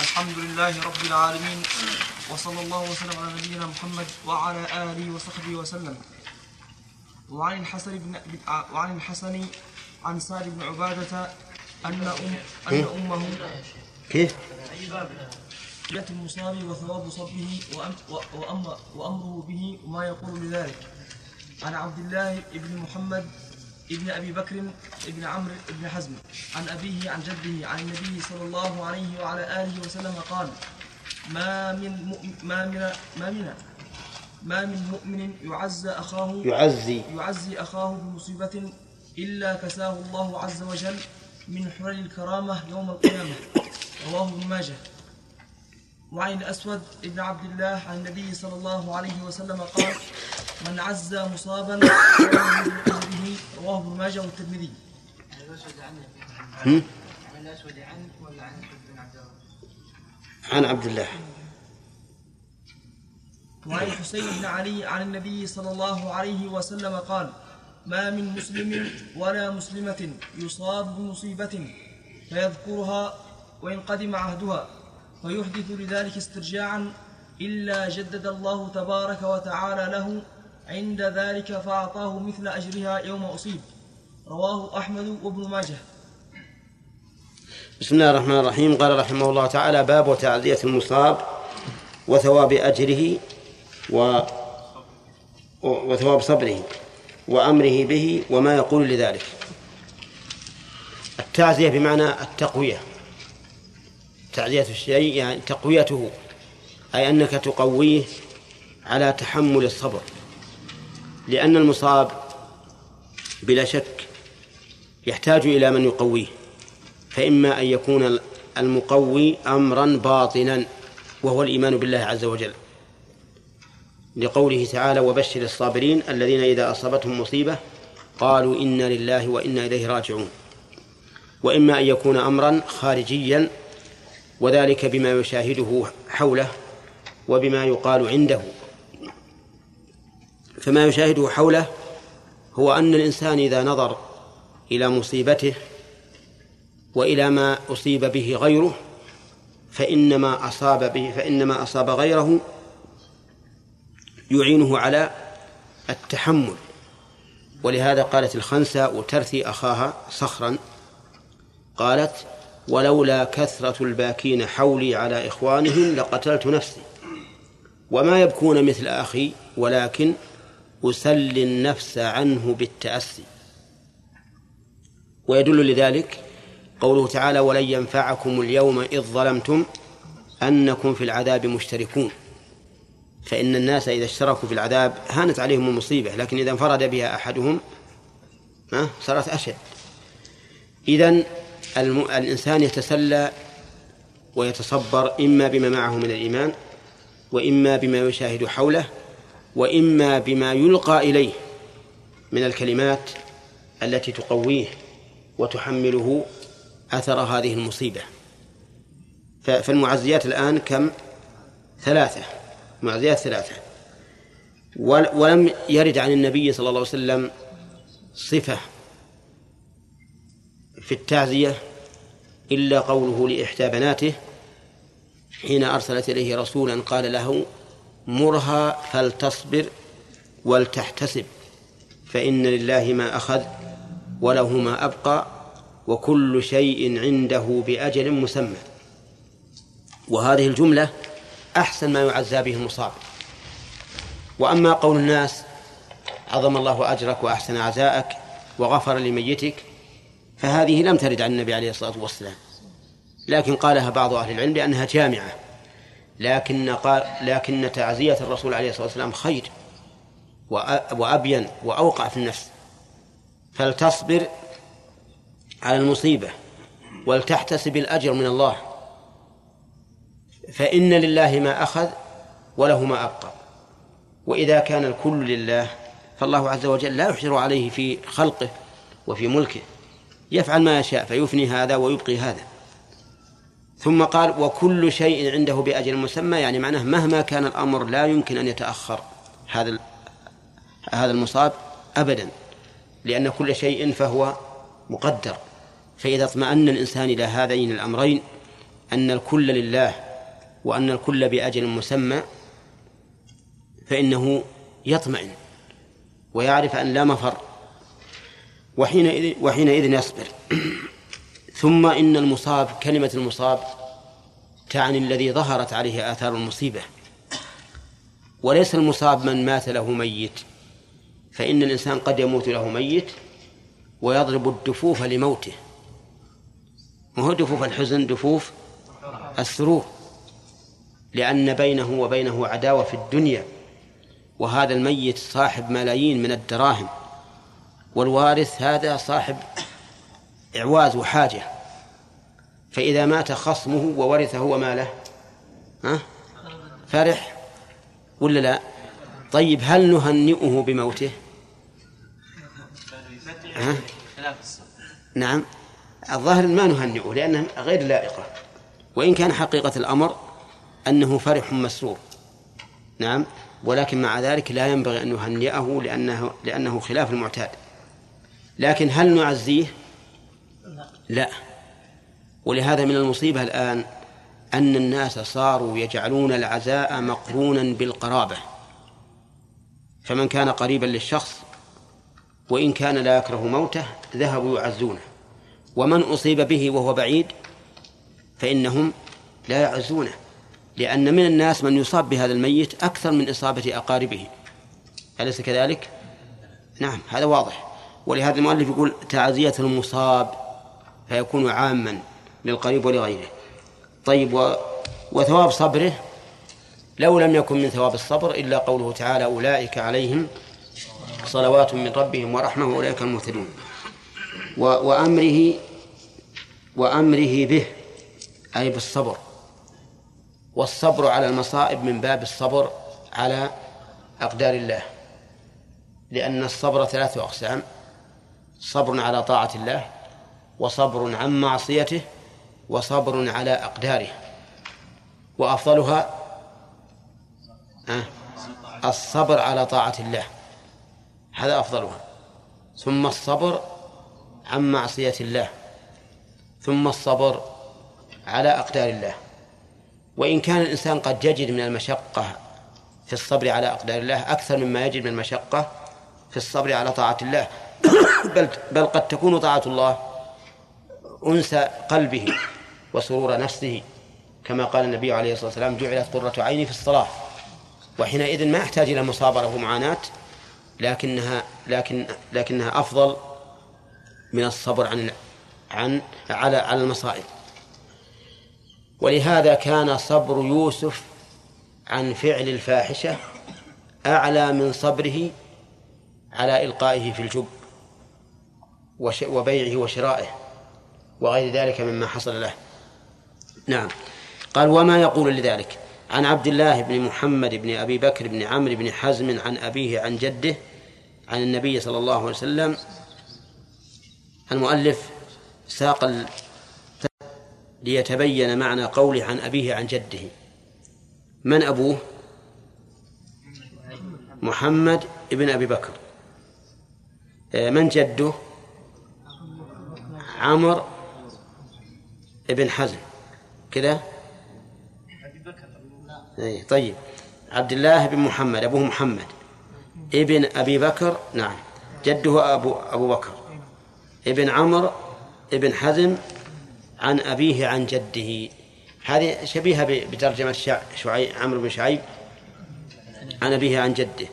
الحمد لله رب العالمين وصلى الله وسلم على نبينا محمد وعلى آله وصحبه وسلم. وعن الحسن بن وعن الحسن عن سعد بن عبادة أن أم أن أمه كيف؟ ليلة المصاب وثواب صبه وأم- وأم- وأمره به وما يقول لذلك. عن عبد الله بن محمد ابن أبي بكر ابن عمرو بن حزم عن أبيه عن جده عن النبي صلى الله عليه وعلى آله وسلم قال ما من ما من ما من ما من مؤمن يعزى أخاه يعزي. يعزي أخاه بمصيبة إلا كساه الله عز وجل من حلل الكرامة يوم القيامة. رواه ابن ماجه. وعن الأسود بن عبد الله عن النبي صلى الله عليه وسلم قال من عزى مصابا رواه ابن ماجه والترمذي؟ عن الأسود عن ولا عن اسود بن عبد الله؟ عن عبد الله وعن الحسين بن علي عن النبي صلى الله عليه وسلم قال ما من مسلم ولا مسلمة يصاب بمصيبة فيذكرها وإن قدم عهدها فيحدث لذلك استرجاعا إلا جدد الله تبارك وتعالى له عند ذلك فأعطاه مثل أجرها يوم أصيب. رواه أحمد وابن ماجه. بسم الله الرحمن الرحيم. قال رحمه الله تعالى باب تعزية المصاب وثواب أجره و وثواب صبره وأمره به وما يقول لذلك. التعزية بمعنى التقوية. تعزية الشيء يعني تقويته أي أنك تقويه على تحمل الصبر. لأن المصاب بلا شك يحتاج إلى من يقويه. فإما أن يكون المقوي أمرا باطنا وهو الإيمان بالله عز وجل. لقوله تعالى وبشر الصابرين الذين إذا أصابتهم مصيبة قالوا إنا لله وإنا إليه راجعون. وإما أن يكون أمرا خارجيا وذلك بما يشاهده حوله وبما يقال عنده. فما يشاهده حوله هو أن الإنسان إذا نظر إلى مصيبته وإلى ما أصيب به غيره فإنما أصاب به فإنما أصاب غيره يعينه على التحمل. ولهذا قالت الخنسة وترثي أخاها صخرا قالت ولولا كثرة الباكين حولي على إخوانهم لقتلت نفسي. وما يبكون مثل أخي ولكن أسلي النفس عنه بالتأسي. ويدل لذلك قوله تعالى ولن ينفعكم اليوم إذ ظلمتم أنكم في العذاب مشتركون فإن الناس إذا اشتركوا في العذاب هانت عليهم المصيبة لكن إذا انفرد بها أحدهم صارت أشد. إذن الم... الإنسان يتسلى ويتصبر إما بما معه من الإيمان وإما بما يشاهد حوله وإما بما يلقى إليه من الكلمات التي تقويه وتحمله أثر هذه المصيبة. فالمعزيات الآن كم؟ ثلاثة معزيات ثلاثة. ولم يرد عن النبي صلى الله عليه وسلم صفة في التعزية إلا قوله لإحدى بناته حين أرسلت إليه رسولا قال له مرها فلتصبر ولتحتسب فإن لله ما أخذ وله ما أبقى وكل شيء عنده بأجل مسمى. وهذه الجملة أحسن ما يعزى به المصاب. وأما قول الناس عظم الله أجرك وأحسن عزاءك وغفر لميتك فهذه لم ترد عن النبي عليه الصلاة والسلام. لكن قالها بعض أهل العلم لأنها جامعة. لكن قال لكن تعزية الرسول عليه الصلاة والسلام خير وأبين وأوقع في النفس. فلتصبر على المصيبة ولتحتسب الأجر من الله. فإن لله ما أخذ وله ما أبقى. وإذا كان الكل لله فالله عز وجل لا يحجر عليه في خلقه وفي ملكه. يفعل ما يشاء فيفني هذا ويبقي هذا. ثم قال وكل شيء عنده بأجل مسمى يعني معناه مهما كان الأمر لا يمكن أن يتأخر هذا هذا المصاب أبدا لأن كل شيء فهو مقدر. فإذا اطمأن الإنسان إلى هذين الأمرين أن الكل لله وأن الكل بأجل مسمى فإنه يطمئن ويعرف أن لا مفر. وحينئذ, وحينئذ يصبر. ثم إن المصاب كلمة المصاب تعني الذي ظهرت عليه آثار المصيبة. وليس المصاب من مات له ميت فإن الإنسان قد يموت له ميت ويضرب الدفوف لموته. ما هو دفوف الحزن؟ دفوف السرور. لأن بينه وبينه عداوة في الدنيا وهذا الميت صاحب ملايين من الدراهم. والوارث هذا صاحب إعواز وحاجة. فإذا مات خصمه وورثه وماله ها؟ فرح ولا لا؟ طيب هل نهنئه بموته؟ ها؟ نعم. الظاهر ما نهنئه لأنها غير لائقة. وإن كان حقيقة الأمر أنه فرح مسرور. نعم. ولكن مع ذلك لا ينبغي أن نهنئه لأنه لأنه خلاف المعتاد. لكن هل نعزيه؟ لا. ولهذا من المصيبة الآن أن الناس صاروا يجعلون العزاء مقرونا بالقرابة. فمن كان قريبا للشخص وإن كان لا يكره موته ذهبوا يعزونه. ومن أصيب به وهو بعيد فإنهم لا يعزونه. لأن من الناس من يصاب بهذا الميت أكثر من إصابة أقاربه. أليس كذلك؟ نعم هذا واضح. ولهذا المؤلف يقول تعزية المصاب فيكون عاما للقريب ولغيره. طيب و... وثواب صبره؟ لو لم يكن من ثواب الصبر إلا قوله تعالى أولئك عليهم صلوات من ربهم ورحمة وأولئك المهتدون. و... وأمره وأمره به أي بالصبر. والصبر على المصائب من باب الصبر على أقدار الله. لأن الصبر ثلاثة أقسام. صبر على طاعة الله وصبر عن معصيته وصبر على أقداره. وأفضلها الصبر على طاعة الله. هذا أفضلها. ثم الصبر عن معصية الله. ثم الصبر على أقدار الله. وإن كان الإنسان قد يجد من المشقة في الصبر على أقدار الله أكثر مما يجد من المشقة في الصبر على طاعة الله. بل بل قد تكون طاعة الله أنس قلبه وسرور نفسه كما قال النبي عليه الصلاة والسلام جعلت قرة عيني في الصلاة. وحينئذ ما يحتاج إلى مصابرة ومعاناة لكنها لكن لكنها أفضل من الصبر عن عن على على المصائب. ولهذا كان صبر يوسف عن فعل الفاحشة أعلى من صبره على إلقائه في الجب. وبيعه وشرائه وغير ذلك مما حصل له. نعم. قال وما يقول لذلك؟ عن عبد الله بن محمد بن أبي بكر بن عمرو بن حزم عن أبيه عن جده عن النبي صلى الله عليه وسلم. المؤلف ساق ليتبين معنى قوله عن أبيه عن جده. من أبوه؟ محمد بن أبي بكر. من جده؟ عمر بن حزم. كذا أي طيب. عبد الله بن محمد أبوه محمد. ابن أبي بكر نعم. جده أبو أبو بكر. ابن عمر ابن حزم عن أبيه عن جده. هذه شبيهة بترجمة شعيب عمرو بن شعيب. عن أبيه عن جده.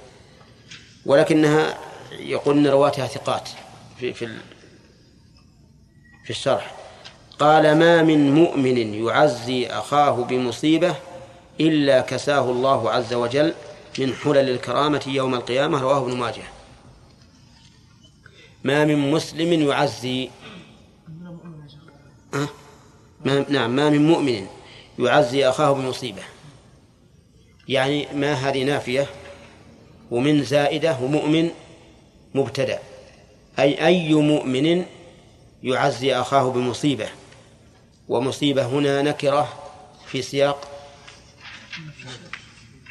ولكنها يقول إن رواتها ثقات في في في الشرح. قال ما من مؤمن يعزي أخاه بمصيبة إلا كساه الله عز وجل من حلل الكرامة يوم القيامة. رواه ابن ماجه. ما من مسلم يعزي أه؟ ما نعم ما من مؤمن يعزي أخاه بمصيبة. يعني ما هذه نافية؟ ومن زائدة ومؤمن مبتدأ. أي أي مؤمن يعزي أخاه بمصيبة ومصيبة هنا نكرة في سياق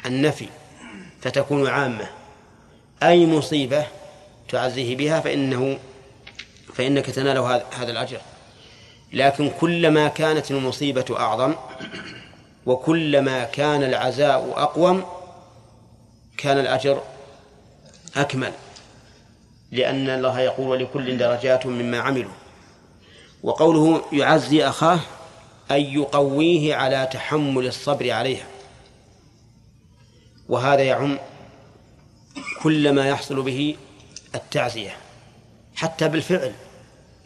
النفي فتكون عامة. أي مصيبة تعزيه بها فإنه فإنك تنال هذا الأجر. لكن كلما كانت المصيبة أعظم وكلما كان العزاء أقوم كان الأجر أكمل. لأن الله يقول ولكل درجات مما عملوا. وقوله يعزي أخاه أن يقويه على تحمل الصبر عليها. وهذا يعم كل ما يحصل به التعزية. حتى بالفعل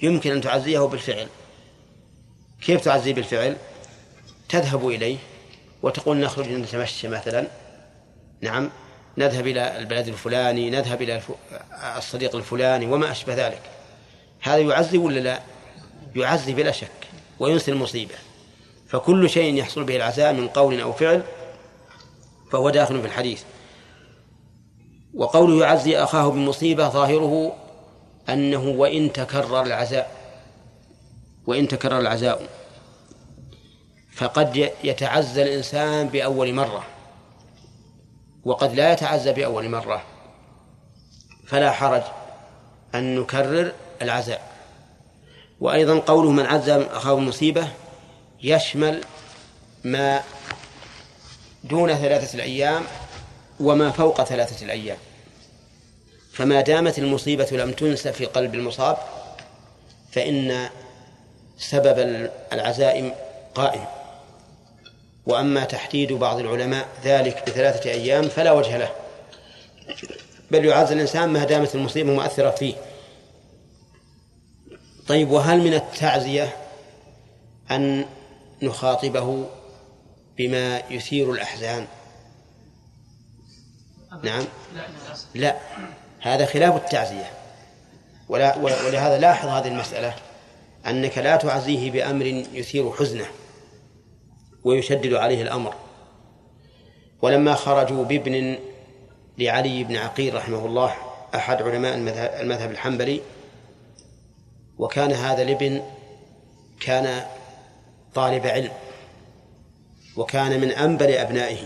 يمكن أن تعزيه بالفعل. كيف تعزيه بالفعل؟ تذهب إليه وتقول نخرج نتمشى مثلا. نعم نذهب إلى البلد الفلاني نذهب إلى الصديق الفلاني وما أشبه ذلك. هذا يعزي ولا لا؟ يعزي بلا شك وينسي المصيبة. فكل شيء يحصل به العزاء من قول أو فعل فهو داخل في الحديث. وقوله يعزي أخاه بمصيبة ظاهره أنه وإن تكرر العزاء وإن تكرر العزاء فقد يتعزى الإنسان بأول مرة. وقد لا يتعزى بأول مرة. فلا حرج أن نكرر العزاء. وأيضا قوله من عزى أخاه المصيبة يشمل ما دون ثلاثة الأيام وما فوق ثلاثة الأيام. فما دامت المصيبة لم تنس في قلب المصاب فإن سبب العزائم قائم. وأما تحديد بعض العلماء ذلك بثلاثة أيام فلا وجه له. بل يعز الإنسان ما دامت المصيبة مؤثرة فيه. طيب وهل من التعزية أن نخاطبه بما يثير الأحزان؟ نعم. لا هذا خلاف التعزية. ولا ولهذا لاحظ هذه المسألة أنك لا تعزيه بأمر يثير حزنه ويشدد عليه الأمر. ولما خرجوا بابن لعلي بن عقيل رحمه الله أحد علماء المذهب الحنبلي وكان هذا الابن كان طالب علم وكان من أنبل أبنائه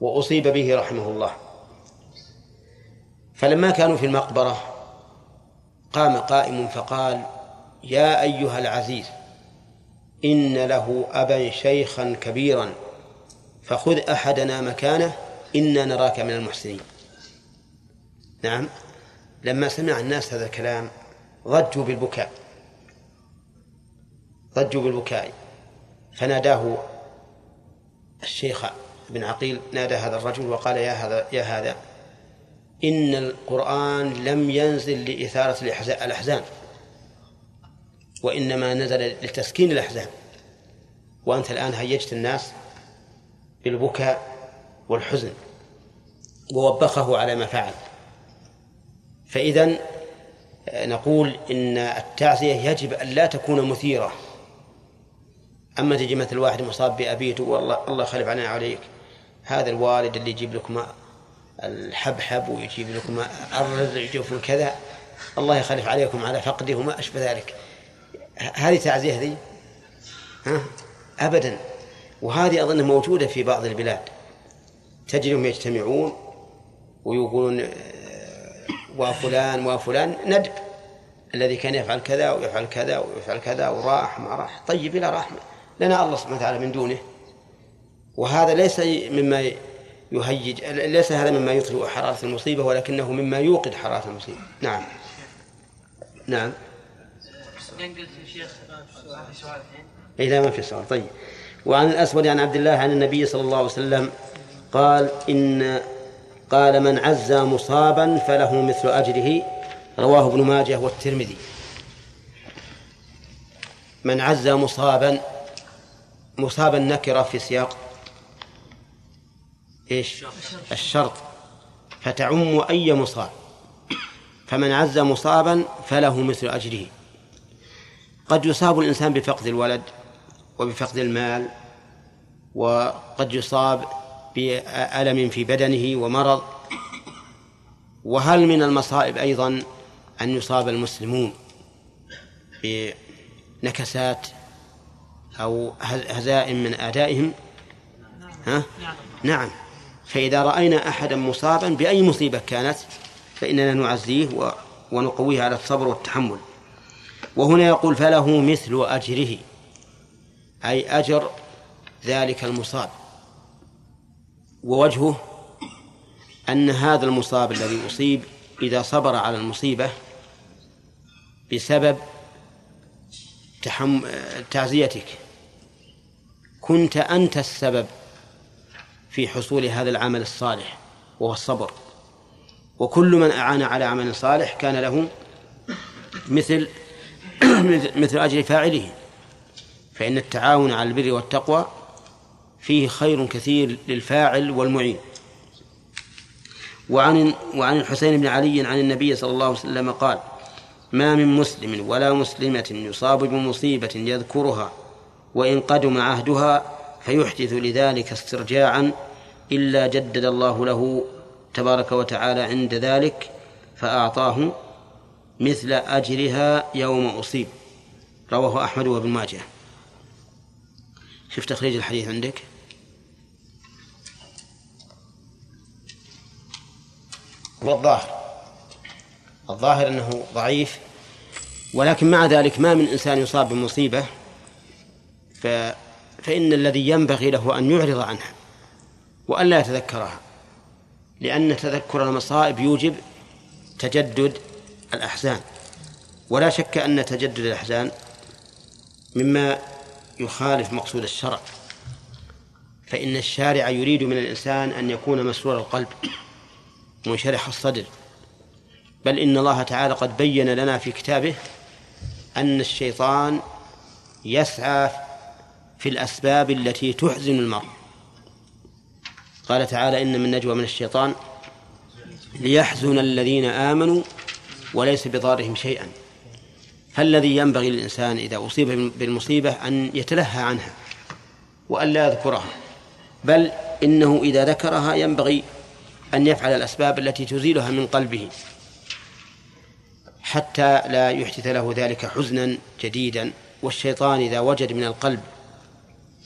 وأصيب به رحمه الله. فلما كانوا في المقبرة قام قائم فقال يا أيها العزيز إن له أبا شيخا كبيرا فخذ أحدنا مكانه إنا نراك من المحسنين. نعم لما سمع الناس هذا الكلام ضجوا بالبكاء. ضجوا بالبكاء. فناداه الشيخ ابن عقيل نادى هذا الرجل وقال يا هذا يا هذا إن القرآن لم ينزل لإثارة الأحزان وإنما نزل لتسكين الأحزان. وأنت الآن هيجت الناس بالبكاء والحزن ووبخه على ما فعل. فإذا نقول إن التعزية يجب أن لا تكون مثيرة. أما تجي مثل واحد مصاب بأبيه والله الله خلف علينا عليك. هذا الوالد اللي يجيب لكم الحبحب ويجيب لكم الرز يجيب لكم كذا الله يخلف عليكم على فقده وما أشبه ذلك. هذه تعزية هذه ها؟ أبدا. وهذه أظن موجودة في بعض البلاد. تجدهم يجتمعون ويقولون وفلان وفلان ندب. الذي كان يفعل كذا ويفعل كذا ويفعل كذا وراح ما راح. طيب إلى رحمة. لنا الله سبحانه وتعالى من دونه. وهذا ليس مما يهيج ليس هذا مما يطفئ حرارة المصيبة ولكنه مما يوقد حرارة المصيبة. نعم. نعم. إيه ما في سؤال طيب. وعن الأسود عن عبد الله عن النبي صلى الله عليه وسلم قال إن قال من عزى مصابا فله مثل أجره. رواه ابن ماجه والترمذي. من عزى مصابا مصابا نكرة في سياق إيش؟ الشرط. فتعم أي مصاب. فمن عز مصابا فله مثل أجره. قد يصاب الإنسان بفقد الولد وبفقد المال وقد يصاب بألم في بدنه ومرض. وهل من المصائب أيضا أن يصاب المسلمون بنكسات أو هزائم من أعدائهم ها؟ نعم. فإذا رأينا أحدا مصابا بأي مصيبة كانت فإننا نعزيه ونقويه على الصبر والتحمل. وهنا يقول فله مثل أجره أي أجر ذلك المصاب. ووجهه أن هذا المصاب الذي أصيب إذا صبر على المصيبة بسبب تحم... تعزيتك. كنت أنت السبب في حصول هذا العمل الصالح وهو الصبر. وكل من أعان على عمل صالح كان له مثل مثل أجر فاعله. فإن التعاون على البر والتقوى فيه خير كثير للفاعل والمعين. وعن وعن الحسين بن علي عن النبي صلى الله عليه وسلم قال ما من مسلم ولا مسلمة يصاب بمصيبة يذكرها وإن قدم عهدها فيحدث لذلك استرجاعا إلا جدد الله له تبارك وتعالى عند ذلك فأعطاه مثل أجرها يوم أصيب. رواه أحمد وابن ماجه. شوف تخريج الحديث عندك؟ والظاهر الظاهر أنه ضعيف ولكن مع ذلك ما من إنسان يصاب بمصيبة ف فإن الذي ينبغي له أن يعرض عنها وأن لا يتذكرها لأن تذكر المصائب يوجب تجدد الأحزان. ولا شك أن تجدد الأحزان مما يخالف مقصود الشرع فإن الشارع يريد من الإنسان أن يكون مسرور القلب. منشرح الصدر. بل إن الله تعالى قد بين لنا في كتابه أن الشيطان يسعى في الأسباب التي تحزن المرء. قال تعالى إن من نجوى من الشيطان ليحزن الذين آمنوا وليس بضارهم شيئا. فالذي ينبغي للإنسان إذا أصيب بالمصيبة أن يتلهى عنها وأن لا يذكرها. بل إنه إذا ذكرها ينبغي أن يفعل الأسباب التي تزيلها من قلبه حتى لا يحدث له ذلك حزنا جديدا والشيطان إذا وجد من القلب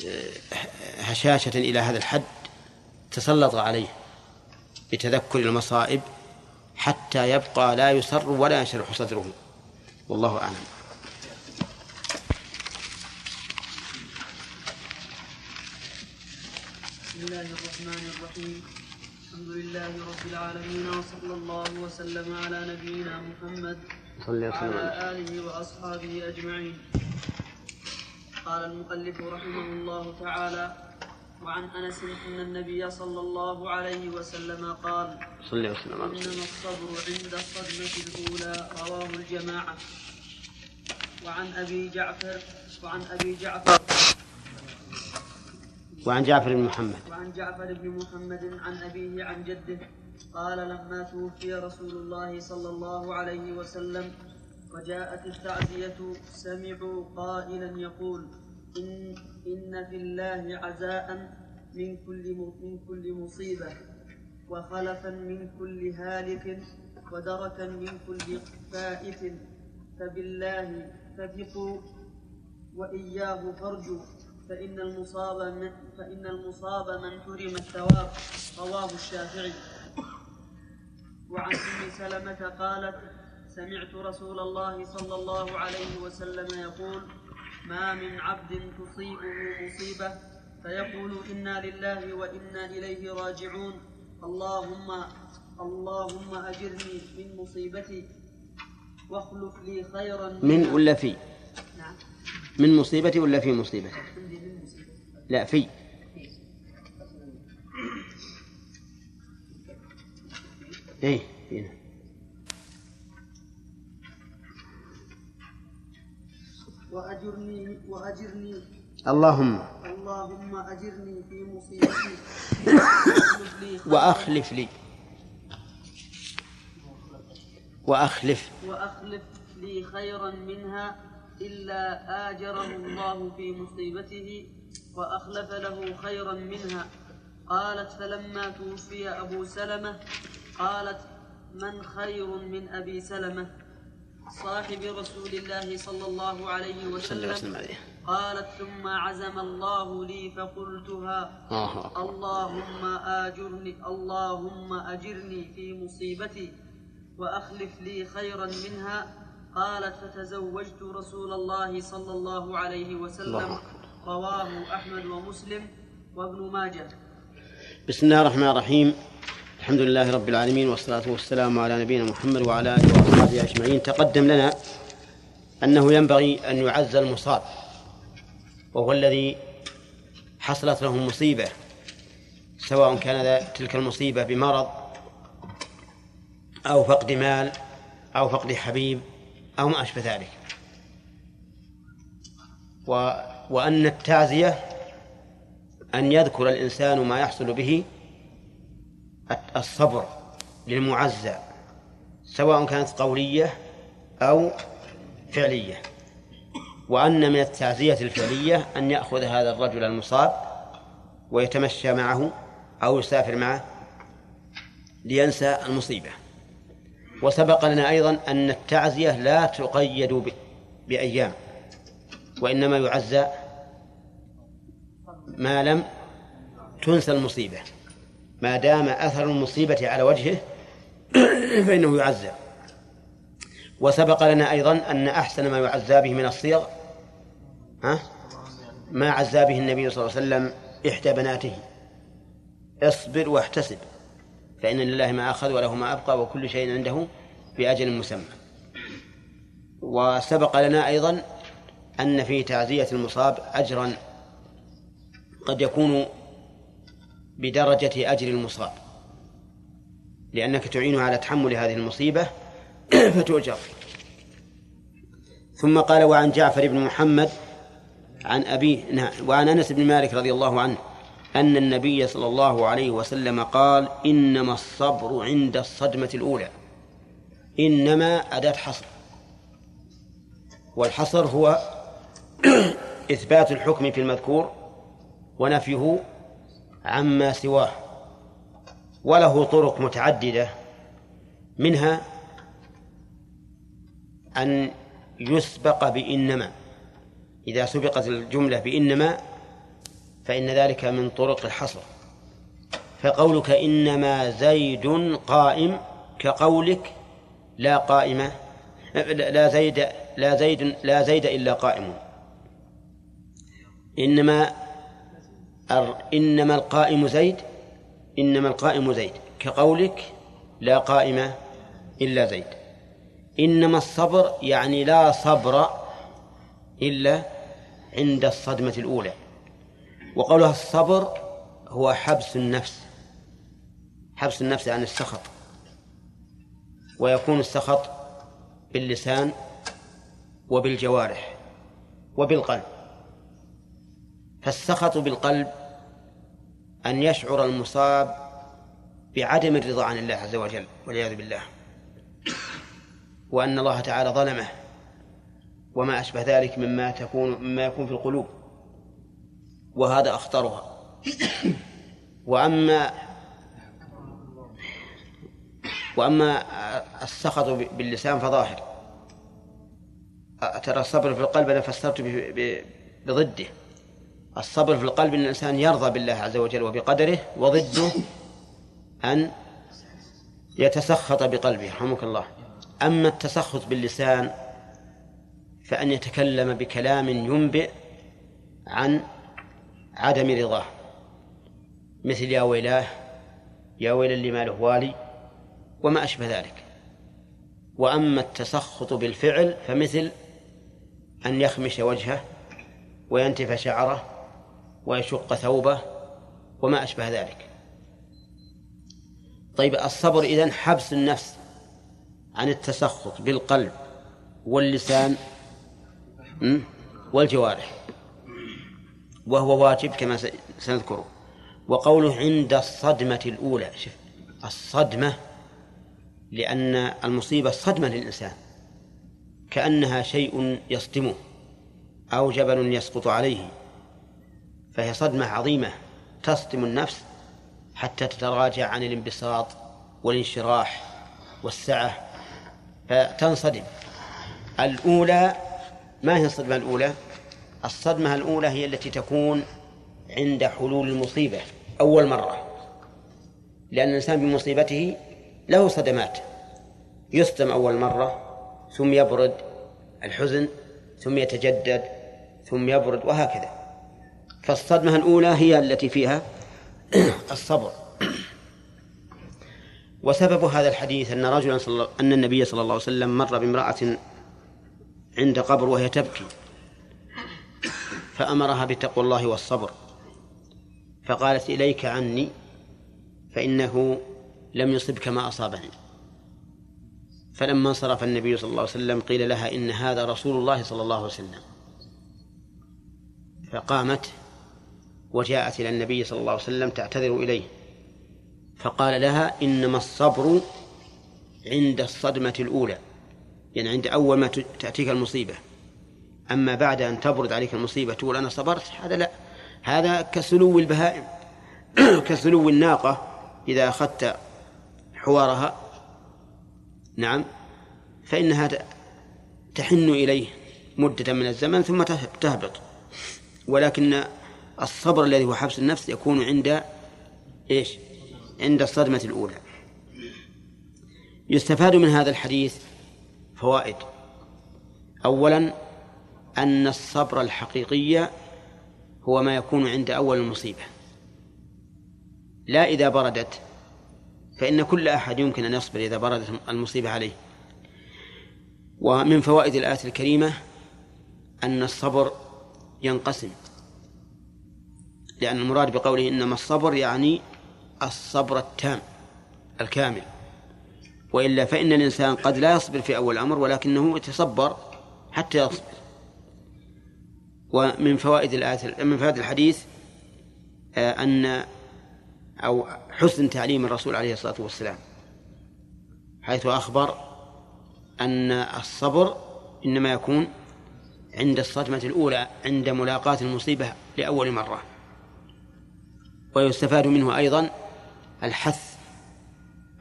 آه، هشاشة إلى هذا الحد تسلط عليه بتذكر المصائب حتى يبقى لا يسر ولا ينشرح صدره. والله أعلم. بسم الله الرحمن الرحيم. لله رب العالمين وصلى الله وسلم على نبينا محمد صلى وعلى آله وأصحابه أجمعين. قال المؤلف رحمه الله تعالى وعن أنس إن النبي صلى الله عليه وسلم قال صلى وسلم إنما الصبر عند الصدمة الأولى. رواه الجماعة. وعن أبي جعفر وعن أبي جعفر وعن جعفر بن محمد. وعن جعفر بن محمد عن أبيه عن جده قال لما توفي رسول الله صلى الله عليه وسلم وجاءت التعزية سمعوا قائلا يقول إن, إن في الله عزاء من كل من كل مصيبة وخلفا من كل هالك ودركا من كل فائت فبالله فثقوا وإياه فارجوا. فإن المصاب من فإن المصاب من حرم الثواب رواه الشافعي. وعن أم سلمة قالت سمعت رسول الله صلى الله عليه وسلم يقول ما من عبد تصيبه مصيبة. فيقول إنا لله وإنا إليه راجعون. اللهم اللهم أجرني من مصيبتي واخلف لي خيرا من ولا في من مصيبتي ولا في مصيبتي؟ لا في. إيه هنا وأجرني وأجرني. اللهم. اللهم أجرني في مصيبتي. واخلف لي خيراً- وأخلف لي. وأخلف. وأخلف لي خيرا منها. إلا آجره الله في مصيبته وأخلف له خيرا منها. قالت فلما توفي أبو سلمة قالت من خير من أبي سلمة؟ صاحب رسول الله صلى الله عليه وسلم قالت ثم عزم الله لي فقلتها. اللهم آجرني اللهم أجرني في مصيبتي وأخلف لي خيرا منها. قالت فتزوجت رسول الله صلى الله عليه وسلم رواه أحمد ومسلم وابن ماجه. بسم الله الرحمن الرحيم. الحمد لله رب العالمين والصلاة والسلام على نبينا محمد وعلى آله وأصحابه أجمعين. تقدم لنا أنه ينبغي أن يعز المصاب وهو الذي حصلت له مصيبة سواء كان تلك المصيبة بمرض أو فقد مال أو فقد حبيب أو ما أشبه ذلك. و وأن التعزية أن يذكر الإنسان ما يحصل به الصبر للمعزى سواء كانت قولية أو فعلية. وأن من التعزية الفعلية أن يأخذ هذا الرجل المصاب ويتمشى معه أو يسافر معه لينسى المصيبة. وسبق لنا أيضا أن التعزية لا تقيد بأيام وإنما يعزى ما لم تنسى المصيبة. ما دام أثر المصيبة على وجهه فإنه يعزى. وسبق لنا أيضا أن أحسن ما يعزى به من الصيغ ها؟ ما عزى به النبي صلى الله عليه وسلم إحدى بناته. اصبر واحتسب. فإن لله ما أخذ وله ما أبقى وكل شيء عنده بأجل مسمى. وسبق لنا أيضا أن في تعزية المصاب أجرا قد يكون بدرجة أجر المصاب لأنك تعين على تحمل هذه المصيبة فتؤجر. ثم قال وعن جعفر بن محمد عن أبيه نعم وعن أنس بن مالك رضي الله عنه أن النبي صلى الله عليه وسلم قال إنما الصبر عند الصدمة الأولى إنما أداة حصر. والحصر هو إثبات الحكم في المذكور ونفيه عما سواه وله طرق متعددة منها أن يسبق بإنما. إذا سبقت الجملة بإنما فإن ذلك من طرق الحصر. فقولك إنما زيد قائم كقولك لا قائمة لا زيد لا زيد لا زيد إلا قائم. إنما إنما القائم زيد إنما القائم زيد. كقولك لا قائم إلا زيد. إنما الصبر يعني لا صبر إلا عند الصدمة الأولى. وقولها الصبر هو حبس النفس حبس النفس عن السخط. ويكون السخط باللسان وبالجوارح وبالقلب. فالسخط بالقلب أن يشعر المصاب بعدم الرضا عن الله عز وجل والعياذ بالله. وأن الله تعالى ظلمه وما أشبه ذلك مما تكون مما يكون في القلوب. وهذا أخطرها. وأما وأما السخط باللسان فظاهر. ترى الصبر في القلب أنا فسرت بضده. الصبر في القلب أن الإنسان يرضى بالله عز وجل وبقدره وضده أن يتسخط بقلبه. رحمك الله. أما التسخط باللسان فأن يتكلم بكلام ينبئ عن عدم رضاه. مثل يا ويلاه يا ويل اللي له والي وما أشبه ذلك. وأما التسخط بالفعل فمثل أن يخمش وجهه وينتف شعره ويشق ثوبه وما أشبه ذلك. طيب الصبر إذن حبس النفس عن التسخط بالقلب واللسان والجوارح. وهو واجب كما سنذكره وقوله عند الصدمة الأولى شف الصدمة لأن المصيبة صدمة للإنسان كأنها شيء يصدمه أو جبل يسقط عليه فهي صدمة عظيمة تصدم النفس حتى تتراجع عن الانبساط والانشراح والسعة فتنصدم الأولى ما هي الصدمة الأولى؟ الصدمة الأولى هي التي تكون عند حلول المصيبة أول مرة. لأن الإنسان بمصيبته له صدمات. يصدم أول مرة ثم يبرد الحزن ثم يتجدد ثم يبرد وهكذا. فالصدمة الأولى هي التي فيها الصبر. وسبب هذا الحديث أن رجلا صلى أن النبي صلى الله عليه وسلم مر بامرأة عند قبر وهي تبكي. فأمرها بتقوى الله والصبر. فقالت إليك عني فإنه لم يصبك ما أصابني. فلما انصرف النبي صلى الله عليه وسلم قيل لها إن هذا رسول الله صلى الله عليه وسلم. فقامت وجاءت إلى النبي صلى الله عليه وسلم تعتذر إليه. فقال لها إنما الصبر عند الصدمة الأولى يعني عند أول ما تأتيك المصيبة. أما بعد أن تبرد عليك المصيبة تقول أنا صبرت هذا لا. هذا كسلو البهائم كسلو الناقة إذا أخذت حوارها. نعم. فإنها تحن إليه مدة من الزمن ثم تهبط. ولكن الصبر الذي هو حبس النفس يكون عند إيش؟ عند الصدمة الأولى. يستفاد من هذا الحديث فوائد. أولا أن الصبر الحقيقي هو ما يكون عند أول المصيبة. لا إذا بردت فإن كل أحد يمكن أن يصبر إذا بردت المصيبة عليه. ومن فوائد الآية الكريمة أن الصبر ينقسم لأن المراد بقوله إنما الصبر يعني الصبر التام الكامل. وإلا فإن الإنسان قد لا يصبر في أول الأمر ولكنه يتصبر حتى يصبر. ومن فوائد الآية من فوائد الحديث آه، أن أو حسن تعليم الرسول عليه الصلاة والسلام حيث أخبر أن الصبر إنما يكون عند الصدمة الأولى عند ملاقاة المصيبة لأول مرة. ويستفاد منه أيضا الحث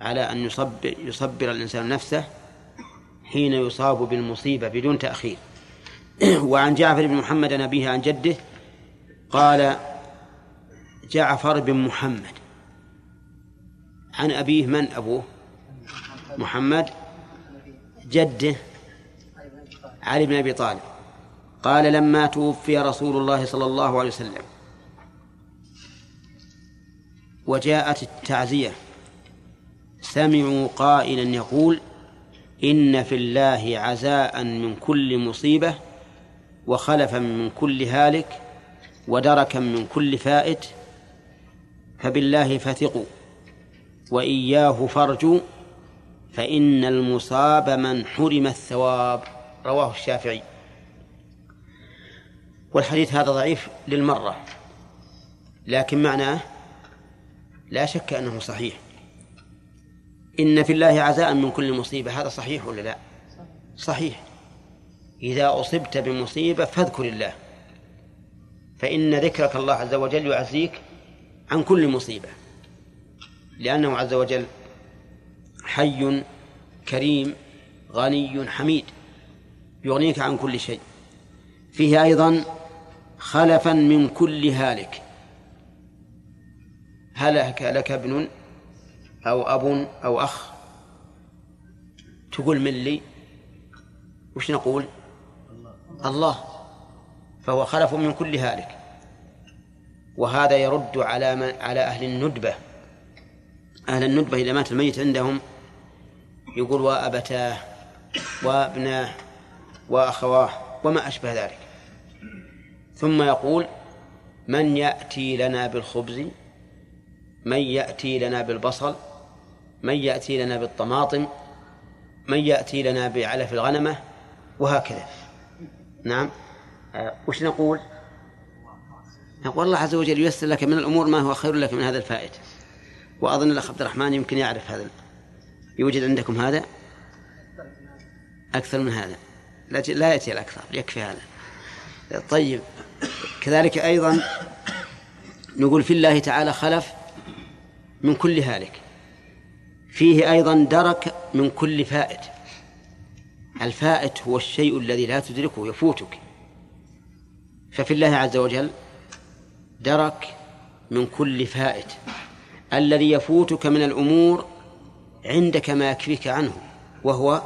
على أن يصبر, يصبر الإنسان نفسه حين يصاب بالمصيبة بدون تأخير. وعن جعفر بن محمد نبيه عن جده قال جعفر بن محمد. عن أبيه من؟ أبوه. محمد. جده. علي بن أبي طالب. قال لما توفي رسول الله صلى الله عليه وسلم. وجاءت التعزية. سمعوا قائلا يقول إن في الله عزاء من كل مصيبة وخلفا من كل هالك ودركا من كل فائت فبالله فثقوا وإياه فارجوا فإن المصاب من حرم الثواب. رواه الشافعي. والحديث هذا ضعيف للمرة لكن معناه لا شك أنه صحيح. إن في الله عزاء من كل مصيبة هذا صحيح ولا لا؟ صحيح. إذا أصبت بمصيبة فاذكر الله. فإن ذكرك الله عز وجل يعزيك عن كل مصيبة. لأنه عز وجل حي كريم غني حميد يغنيك عن كل شيء. فيه أيضا خلفا من كل هالك. هلك لك ابن أو أب أو أخ. تقول من لي؟ وش نقول؟ الله فهو خلف من كل هالك. وهذا يرد على من على أهل الندبة. أهل الندبة إذا مات الميت عندهم يقول وأبتاه وابناه وأخواه وما أشبه ذلك. ثم يقول من يأتي لنا بالخبز من يأتي لنا بالبصل من يأتي لنا بالطماطم من يأتي لنا بعلف الغنمة وهكذا. نعم. آه وش نقول؟ نقول الله عز وجل ييسر لك من الأمور ما هو خير لك من هذا الفائت. وأظن الأخ عبد الرحمن يمكن يعرف هذا. يوجد عندكم هذا؟ أكثر من هذا. لا يأتي الأكثر يكفي هذا. طيب. كذلك أيضا نقول في الله تعالى خلف من كل هالك. فيه أيضا درك من كل فائت. الفائت هو الشيء الذي لا تدركه يفوتك. ففي الله عز وجل درك من كل فائت. الذي يفوتك من الأمور عندك ما يكفيك عنه وهو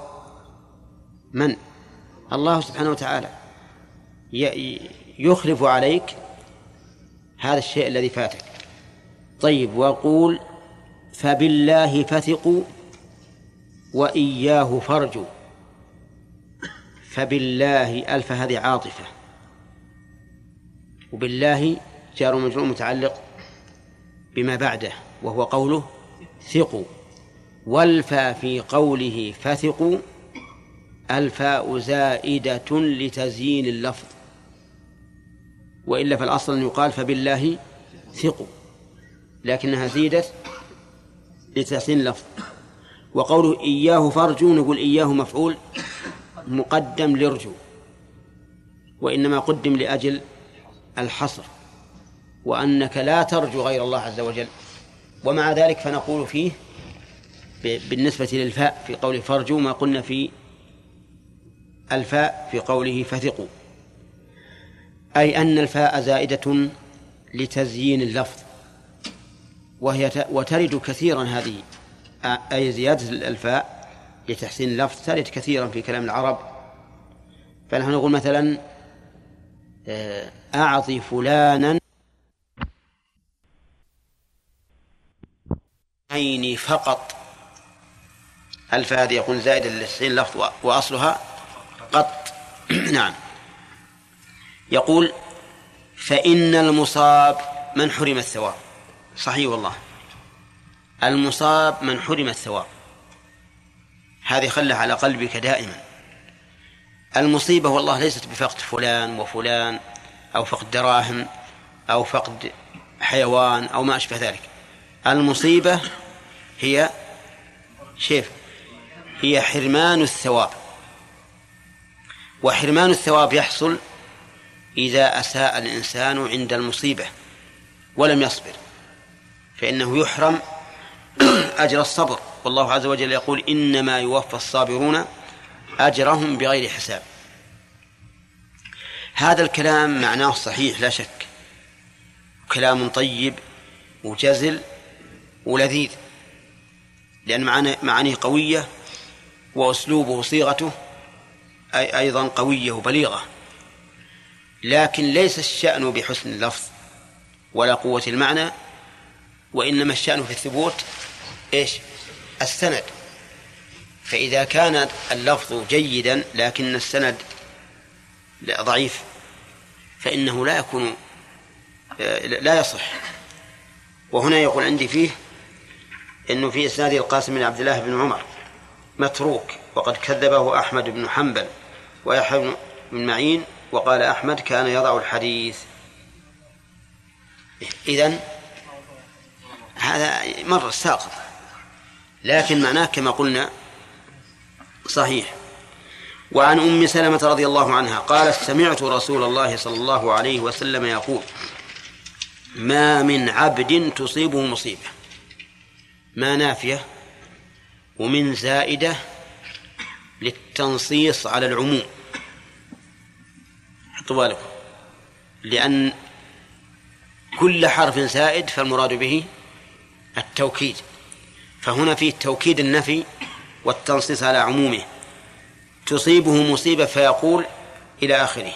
من؟ الله سبحانه وتعالى. يخلف عليك هذا الشيء الذي فاتك. طيب وقول فبالله فثقوا وإياه فارجوا. فبالله ألف هذه عاطفة. وبالله جار مجرور متعلق بما بعده وهو قوله ثقوا. والفا في قوله فثقوا الفاء زائدة لتزيين اللفظ. وإلا فالأصل أن يقال فبالله ثقوا لكنها زيدت لتحسين اللفظ. وقوله إياه فارجوا نقول إياه مفعول. مقدم لارجو وإنما قدم لأجل الحصر وأنك لا ترجو غير الله عز وجل. ومع ذلك فنقول فيه بالنسبة للفاء في قوله فارجوا ما قلنا في الفاء في قوله فثقوا أي أن الفاء زائدة لتزيين اللفظ وهي وترد كثيرا هذه أي زيادة الفاء لتحسين اللفظ ترد كثيرا في كلام العرب. فنحن نقول مثلا آه، أعطي فلانا عيني فقط. الفاء هذه يكون زائدة لتحسين اللفظ وأصلها قط. نعم. يقول فإن المصاب من حرم الثواب. صحيح والله. المصاب من حرم الثواب. هذه خله على قلبك دائما. المصيبة والله ليست بفقد فلان وفلان أو فقد دراهم أو فقد حيوان أو ما أشبه ذلك. المصيبة هي شيف هي حرمان الثواب. وحرمان الثواب يحصل إذا أساء الإنسان عند المصيبة ولم يصبر فإنه يحرم أجر الصبر. والله عز وجل يقول إنما يوفى الصابرون أجرهم بغير حساب. هذا الكلام معناه صحيح لا شك. كلام طيب وجزل ولذيذ. لأن معانيه قوية وأسلوبه صيغته أي أيضا قوية وبليغة. لكن ليس الشأن بحسن اللفظ ولا قوة المعنى وإنما الشأن في الثبوت إيش؟ السند. فإذا كان اللفظ جيدا لكن السند ضعيف فإنه لا يكون لا يصح. وهنا يقول عندي فيه إنه في إسناد القاسم بن عبد الله بن عمر متروك وقد كذبه أحمد بن حنبل ويحيى بن معين وقال أحمد كان يضع الحديث. إذن هذا مر ساقط. لكن معناه كما قلنا صحيح. وعن أم سلمة رضي الله عنها قالت سمعت رسول الله صلى الله عليه وسلم يقول ما من عبد تصيبه مصيبة ما نافية ومن زائدة للتنصيص على العموم. حطوا بالكم. لأن كل حرف زائد فالمراد به التوكيد. فهنا فيه توكيد النفي والتنصيص على عمومه. تصيبه مصيبة فيقول إلى آخره.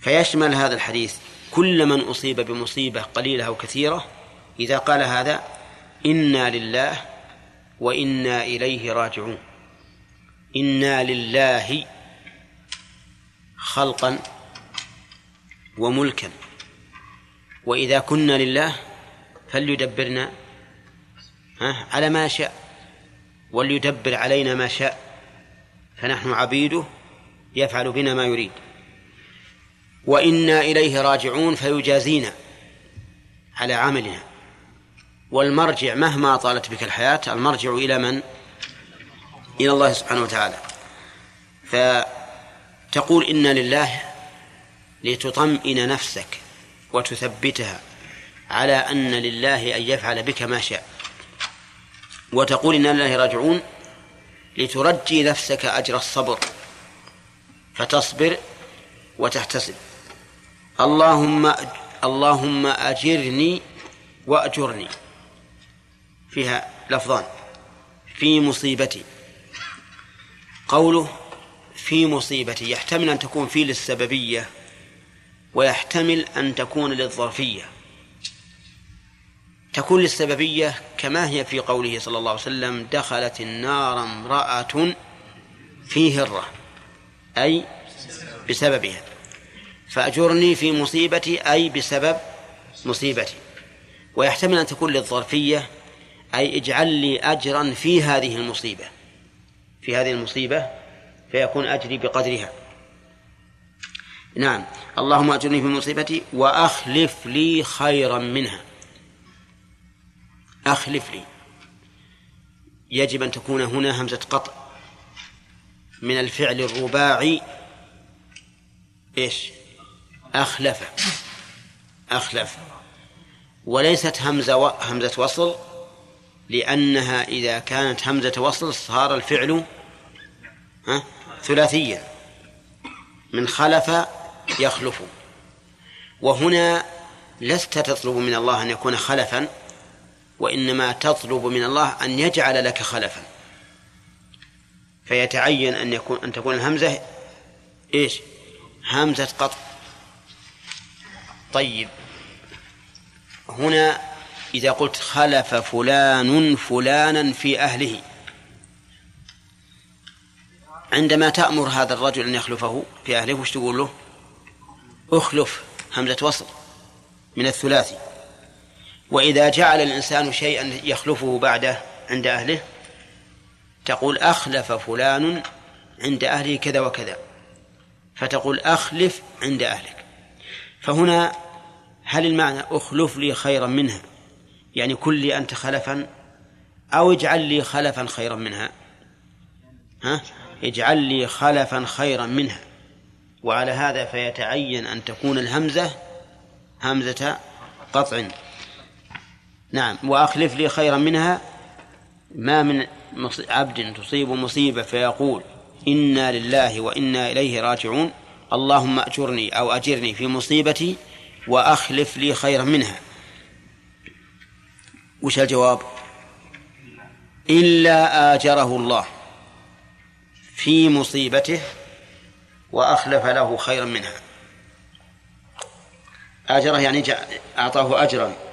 فيشمل هذا الحديث كل من أصيب بمصيبة قليلة أو كثيرة إذا قال هذا إنا لله وإنا إليه راجعون. إنا لله خلقا وملكا. وإذا كنا لله فليدبرنا على ما شاء. وليدبر علينا ما شاء. فنحن عبيده يفعل بنا ما يريد. وإنا إليه راجعون فيجازينا على عملنا. والمرجع مهما طالت بك الحياة المرجع إلى من؟ إلى الله سبحانه وتعالى. فتقول إنا لله لتطمئن نفسك وتثبتها على أن لله أن يفعل بك ما شاء. وتقول إنا لله راجعون لترجي نفسك أجر الصبر فتصبر وتحتسب. اللهم اللهم أجرني وأجرني. فيها لفظان في مصيبتي. قوله في مصيبة يحتمل أن تكون في للسببية ويحتمل أن تكون للظرفية. تكون للسببية كما هي في قوله صلى الله عليه وسلم دخلت النار امرأة في هرة أي بسببها. فأجرني في مصيبتي أي بسبب مصيبتي. ويحتمل أن تكون للظرفية أي اجعل لي أجرا في هذه المصيبة. في هذه المصيبة فيكون أجري بقدرها. نعم. اللهم أجرني في مصيبتي وأخلف لي خيرا منها. أخلف لي. يجب أن تكون هنا همزة قطع من الفعل الرباعي. إيش؟ أخلف. أخلف. وليست همزة و... همزة وصل لأنها إذا كانت همزة وصل صار الفعل ها ثلاثيا. من خلف يخلف. وهنا لست تطلب من الله أن يكون خلفا. وإنما تطلب من الله أن يجعل لك خلفا. فيتعين أن يكون أن تكون الهمزة إيش؟ همزة قطع. طيب. هنا إذا قلت خلف فلان فلانا في أهله. عندما تأمر هذا الرجل أن يخلفه في أهله وش تقول له؟ أخلف همزة وصل من الثلاثي. وإذا جعل الإنسان شيئا يخلفه بعده عند أهله تقول أخلف فلان عند أهله كذا وكذا. فتقول أخلف عند أهلك. فهنا هل المعنى أخلف لي خيرا منها؟ يعني كن لي أنت خلفا أو اجعل لي خلفا خيرا منها؟ ها؟ اجعل لي خلفا خيرا منها. وعلى هذا فيتعين أن تكون الهمزة همزة قطع. نعم وأخلف لي خيرا منها. ما من عبد تصيب مصيبة فيقول إنا لله وإنا إليه راجعون. اللهم أجرني أو أجرني في مصيبتي وأخلف لي خيرا منها. وش الجواب؟ إلا آجره الله في مصيبته وأخلف له خيرا منها. آجره يعني أعطاه أجرا.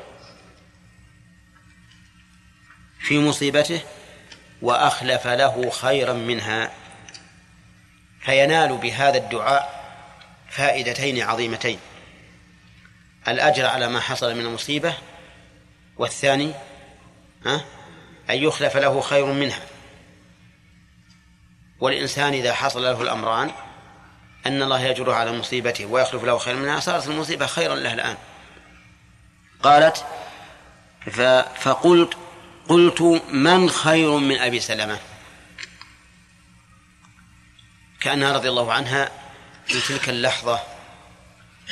في مصيبته وأخلف له خيرا منها فينال بهذا الدعاء فائدتين عظيمتين. الأجر على ما حصل من المصيبة والثاني ها أن يخلف له خير منها. والإنسان إذا حصل له الأمران أن الله يجره على مصيبته ويخلف له خير منها. صارت المصيبة خيرا له الآن. قالت فقلت قلت من خير من أبي سلمة؟ كأنها رضي الله عنها في تلك اللحظة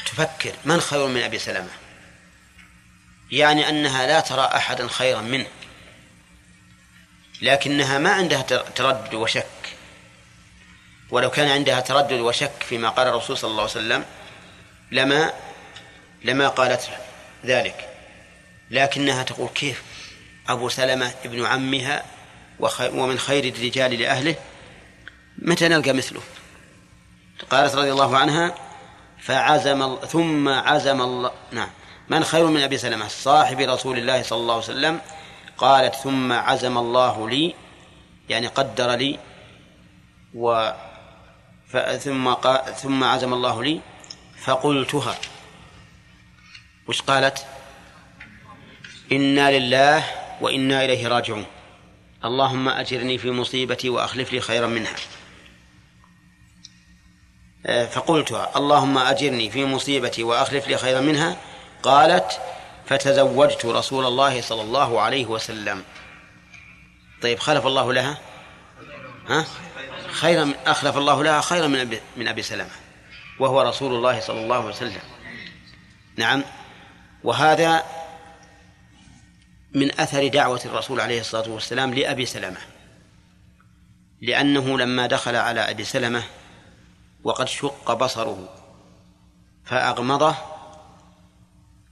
تفكر من خير من أبي سلمة؟ يعني أنها لا ترى أحدا خيرا منه لكنها ما عندها تردد وشك. ولو كان عندها تردد وشك فيما قال الرسول صلى الله عليه وسلم لما لما قالت ذلك. لكنها تقول كيف؟ أبو سلمة ابن عمها ومن خير الرجال لأهله متى نلقى مثله؟ قالت رضي الله عنها فعزم ثم عزم الله نعم من خير من أبي سلمة؟ صاحب رسول الله صلى الله عليه وسلم. قالت ثم عزم الله لي يعني قدر لي و ثم ثم عزم الله لي فقلتها. وش قالت؟ إنا لله وإنا إليه راجعون. اللهم أجرني في مصيبتي وأخلف لي خيرا منها. آه، فقلتها اللهم أجرني في مصيبتي وأخلف لي خيرا منها. قالت فتزوجت رسول الله صلى الله عليه وسلم. طيب خلف الله لها؟ ها؟ خيرا أخلف الله لها خيرا من أبي, من أبي سلمة وهو رسول الله صلى الله عليه وسلم. نعم. وهذا من أثر دعوة الرسول عليه الصلاة والسلام لأبي سلمة. لأنه لما دخل على أبي سلمة وقد شق بصره فأغمضه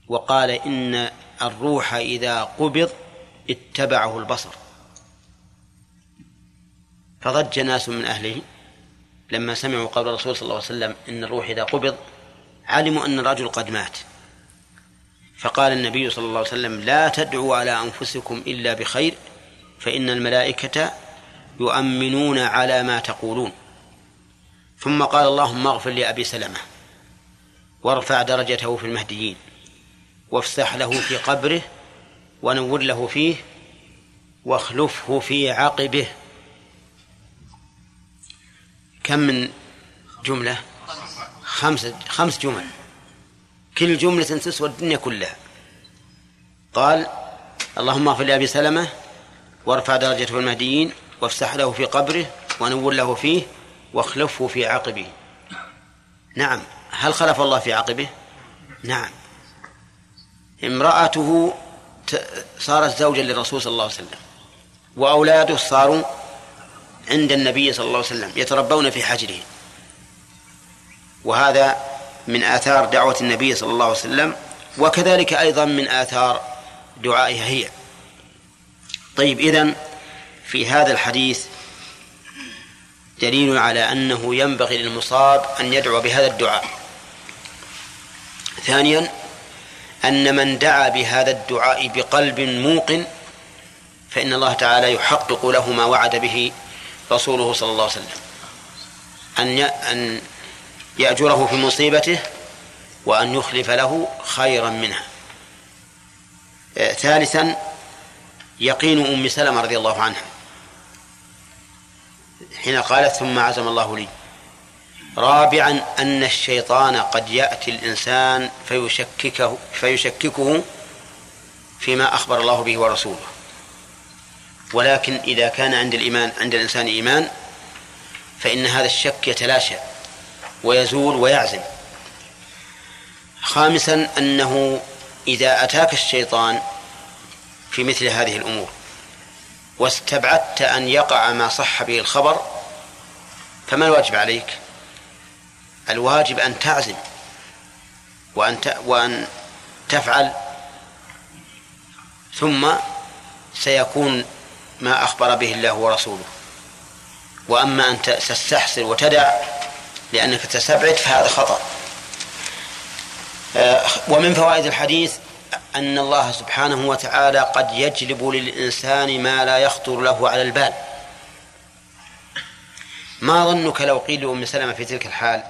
وقال إن الروح إذا قبض اتبعه البصر. فضج ناس من أهله لما سمعوا قول الرسول صلى الله عليه وسلم إن الروح إذا قبض علموا أن الرجل قد مات. فقال النبي صلى الله عليه وسلم لا تدعوا على أنفسكم إلا بخير فإن الملائكة يؤمنون على ما تقولون. ثم قال اللهم اغفر لأبي سلمة وارفع درجته في المهديين وافسح له في قبره ونور له فيه واخلفه في عقبه. كم من جملة؟ خمس خمس جمل. كل جملة تسوى الدنيا كلها. قال اللهم اغفر لأبي سلمة وارفع درجته في المهديين وافسح له في قبره ونور له فيه واخلفه في عقبه. نعم. هل خلف الله في عقبه؟ نعم. امرأته صارت زوجا للرسول صلى الله عليه وسلم وأولاده صاروا عند النبي صلى الله عليه وسلم يتربون في حجره وهذا من آثار دعوة النبي صلى الله عليه وسلم وكذلك أيضا من آثار دعائها هي. طيب إذن في هذا الحديث دليل على أنه ينبغي للمصاب أن يدعو بهذا الدعاء. ثانيا أن من دعا بهذا الدعاء بقلب موقن فإن الله تعالى يحقق له ما وعد به رسوله صلى الله عليه وسلم. أن أن يأجره في مصيبته وأن يخلف له خيرا منها. آه، ثالثا يقين أم سلمة رضي الله عنها. حين قالت ثم عزم الله لي. رابعا أن الشيطان قد يأتي الإنسان فيشككه فيشككه فيما أخبر الله به ورسوله. ولكن إذا كان عند الإيمان عند الإنسان إيمان فإن هذا الشك يتلاشى. ويزول ويعزم خامسا أنه إذا أتاك الشيطان في مثل هذه الأمور واستبعدت أن يقع ما صح به الخبر فما الواجب عليك؟ الواجب أن تعزم وأن وأن تفعل ثم سيكون ما أخبر به الله ورسوله. وأما أن تستحسر وتدع لأنك تستبعد فهذا خطأ. آه، ومن فوائد الحديث أن الله سبحانه وتعالى قد يجلب للإنسان ما لا يخطر له على البال. ما ظنك لو قيل لأم سلمة في تلك الحال؟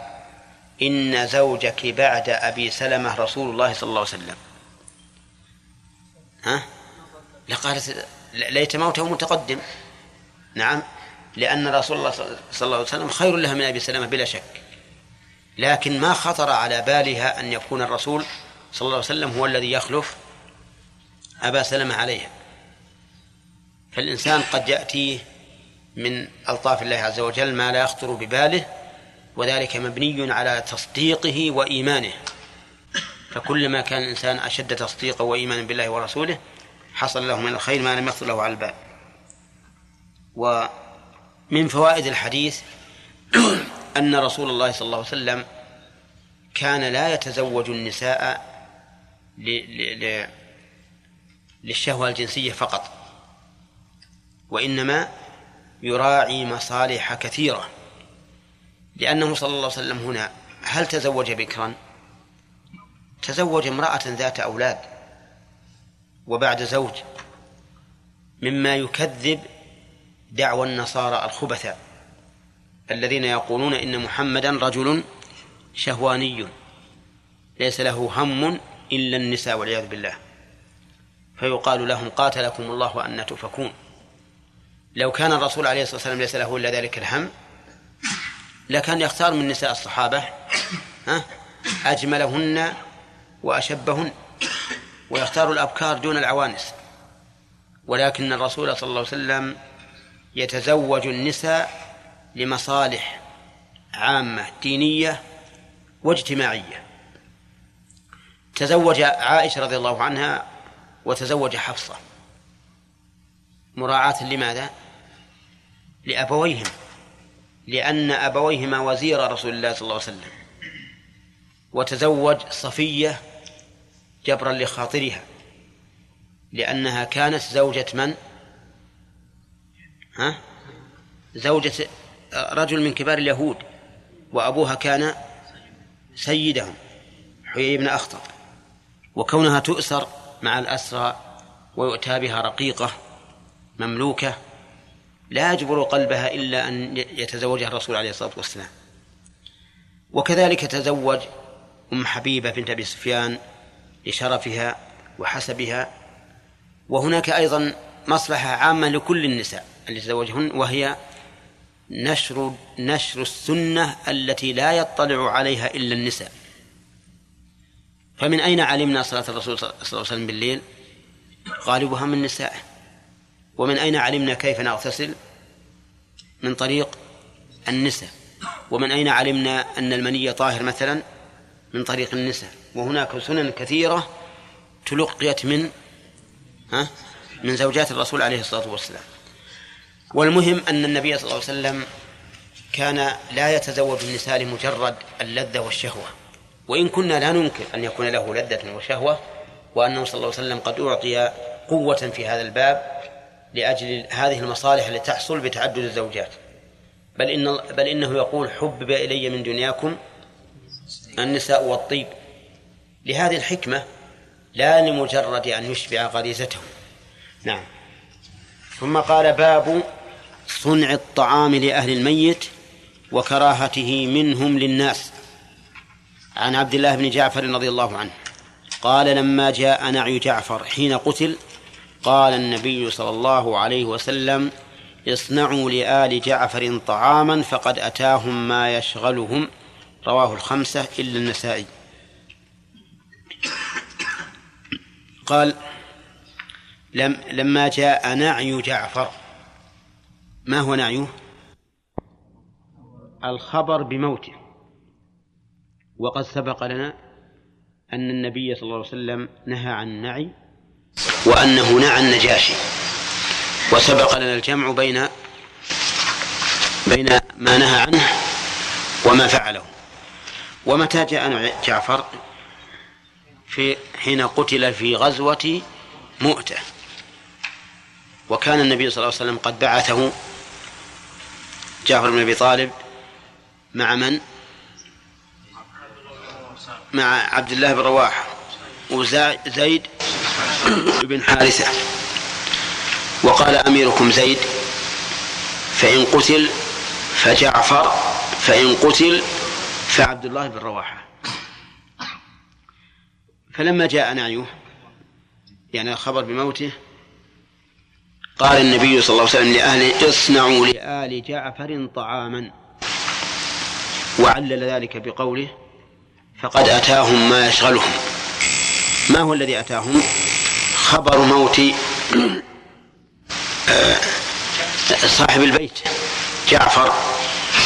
إن زوجك بعد أبي سلمة رسول الله صلى الله عليه وسلم. ها؟ لقالت ليت موته متقدم. نعم. لأن رسول الله صلى الله عليه وسلم خير لها من أبي سلمة بلا شك. لكن ما خطر على بالها أن يكون الرسول صلى الله عليه وسلم هو الذي يخلف أبا سلمة عليها. فالإنسان قد يأتيه من ألطاف الله عز وجل ما لا يخطر بباله وذلك مبني على تصديقه وإيمانه. فكلما كان الإنسان أشد تصديقا وإيمانا بالله ورسوله حصل له من الخير ما لم يخطر له على البال. ومن فوائد الحديث أن رسول الله صلى الله عليه وسلم كان لا يتزوج النساء للشهوة الجنسية فقط وإنما يراعي مصالح كثيرة لأنه صلى الله عليه وسلم هنا هل تزوج بكرا؟ تزوج امرأة ذات أولاد وبعد زوج مما يكذب دعوى النصارى الخبثاء الذين يقولون إن محمدا رجل شهواني. ليس له هم إلا النساء والعياذ بالله. فيقال لهم قاتلكم الله وأن تؤفكون. لو كان الرسول عليه الصلاة والسلام ليس له إلا ذلك الهم لكان يختار من نساء الصحابة أجملهن وأشبهن ويختار الأبكار دون العوانس. ولكن الرسول صلى الله عليه وسلم يتزوج النساء لمصالح عامة دينية واجتماعية تزوج عائشة رضي الله عنها وتزوج حفصة مراعاة لماذا؟ لأبويهم لأن أبويهما وزير رسول الله صلى الله عليه وسلم وتزوج صفية جبرا لخاطرها لأنها كانت زوجة من؟ ها؟ زوجة رجل من كبار اليهود وأبوها كان سيدهم حيي بن أخطب وكونها تؤسر مع الأسرى ويؤتى بها رقيقة مملوكة لا يجبر قلبها إلا أن يتزوجها الرسول عليه الصلاة والسلام وكذلك تزوج أم حبيبة بنت أبي سفيان لشرفها وحسبها وهناك أيضا مصلحة عامة لكل النساء اللي تزوجهن وهي نشر نشر السنة التي لا يطلع عليها إلا النساء. فمن أين علمنا صلاة الرسول صلى الله عليه وسلم بالليل؟ غالبها من نسائه. ومن أين علمنا كيف نغتسل؟ من طريق النساء. ومن أين علمنا أن المني طاهر مثلا؟ من طريق النساء. وهناك سنن كثيرة تلقيت من ها من زوجات الرسول عليه الصلاة والسلام. والمهم أن النبي صلى الله عليه وسلم كان لا يتزوج النساء لمجرد اللذة والشهوة. وإن كنا لا ننكر أن يكون له لذة وشهوة وأنه صلى الله عليه وسلم قد أعطي قوة في هذا الباب لأجل هذه المصالح التي تحصل بتعدد الزوجات. بل إن بل إنه يقول حبب إلي من دنياكم النساء والطيب. لهذه الحكمة لا لمجرد أن يشبع غريزته. نعم. ثم قال باب صنع الطعام لأهل الميت وكراهته منهم للناس. عن عبد الله بن جعفر رضي الله عنه. قال لما جاء نعي جعفر حين قتل قال النبي صلى الله عليه وسلم اصنعوا لآل جعفر طعاما فقد أتاهم ما يشغلهم رواه الخمسة إلا النسائي. قال لم لما جاء نعي جعفر ما هو نعيه؟ الخبر بموته. وقد سبق لنا أن النبي صلى الله عليه وسلم نهى عن النعي وأنه نعى النجاشي. وسبق لنا الجمع بين بين ما نهى عنه وما فعله. ومتى جاء جعفر؟ في حين قتل في غزوة مؤتة. وكان النبي صلى الله عليه وسلم قد بعثه جعفر بن أبي طالب مع من؟ مع عبد الله بن رواحة وزيد بن حارثة وقال أميركم زيد فإن قتل فجعفر فإن قتل فعبد الله بن رواحة فلما جاء نعيه يعني الخبر بموته قال النبي صلى الله عليه وسلم لأهله اصنعوا لآل جعفر طعاما. وعلل ذلك بقوله فقد أتاهم ما يشغلهم. ما هو الذي أتاهم؟ خبر موت آه، صاحب البيت جعفر.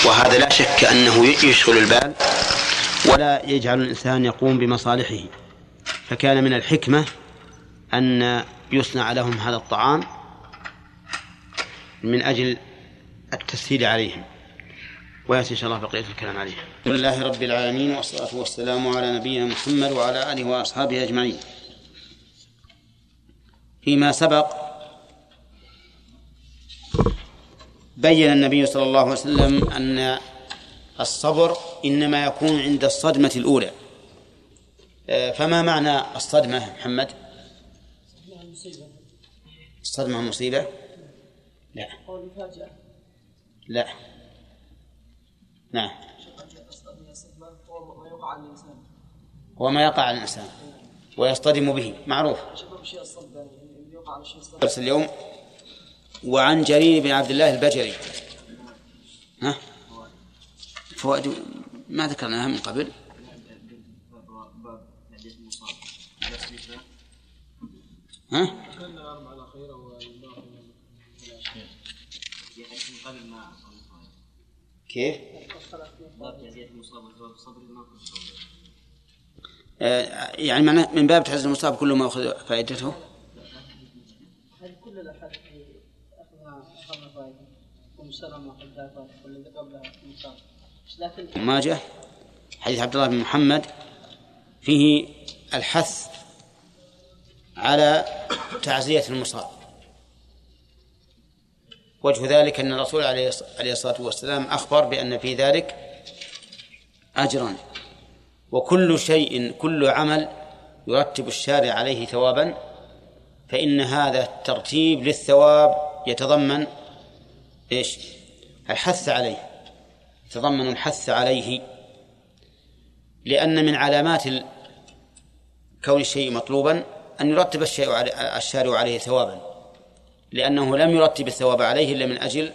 وهذا لا شك أنه يشغل البال ولا يجعل الإنسان يقوم بمصالحه. فكان من الحكمة أن يصنع لهم هذا الطعام من أجل التسهيل عليهم ويأتي إن شاء الله بقية الكلام عليه الحمد لله رب العالمين والصلاة والسلام على نبينا محمد وعلى آله وأصحابه أجمعين. فيما سبق بين النبي صلى الله عليه وسلم أن الصبر إنما يكون عند الصدمة الأولى. فما معنى الصدمة محمد؟ الصدمة مصيبة. لا. لا. نعم. هو ما يقع على الإنسان. ويصطدم به. معروف. درس اليوم. وعن جرير بن عبد الله البجري. ها؟ فوائد ما ذكرناها من قبل. ها؟ كيف؟ آه، يعني معناه من باب تحزن المصاب كل ما أخذ فائدته؟ كل الأحاديث أخذها أخذها فائدة أخذها والذي قبلها لكن ما جاء حديث عبد الله بن محمد فيه الحث على تعزية المصاب. وجه ذلك أن الرسول عليه الصلاة والسلام أخبر بأن في ذلك أجرا وكل شيء كل عمل يرتب الشارع عليه ثوابا فإن هذا الترتيب للثواب يتضمن إيش؟ الحث عليه. يتضمن الحث عليه. لأن من علامات كون الشيء مطلوبا أن يرتب الشيء الشارع عليه ثوابا. لأنه لم يرتب الثواب عليه إلا من أجل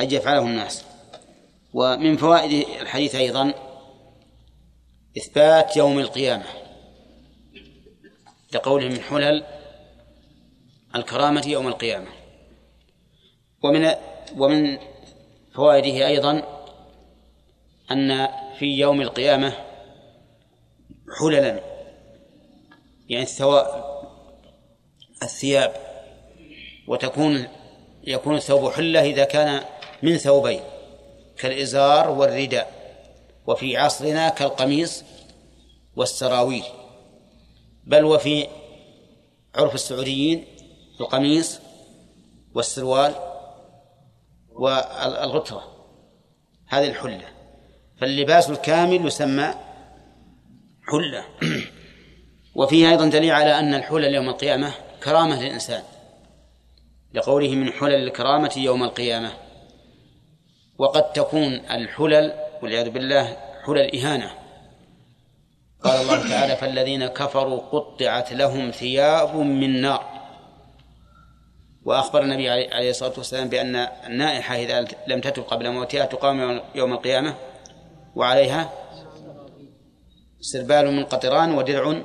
أن يفعله الناس. ومن فوائد الحديث أيضا إثبات يوم القيامة لقوله من حلل الكرامة يوم القيامة. ومن ومن فوائده أيضا أن في يوم القيامة حللا يعني الثواب الثياب. وتكون يكون الثوب حلة إذا كان من ثوبين كالإزار والرداء وفي عصرنا كالقميص والسراويل. بل وفي عرف السعوديين القميص والسروال والغترة هذه الحلة. فاللباس الكامل يسمى حلة. وفيه أيضا دليل على أن الحلل يوم القيامة كرامة للإنسان. لقوله من حلل الكرامة يوم القيامة. وقد تكون الحلل والعياذ بالله حلل إهانة. قال الله تعالى فالذين كفروا قطعت لهم ثياب من نار. وأخبر النبي عليه الصلاة والسلام بأن النائحة إذا لم تتب قبل موتها تقام يوم القيامة وعليها سربال من قطران ودرع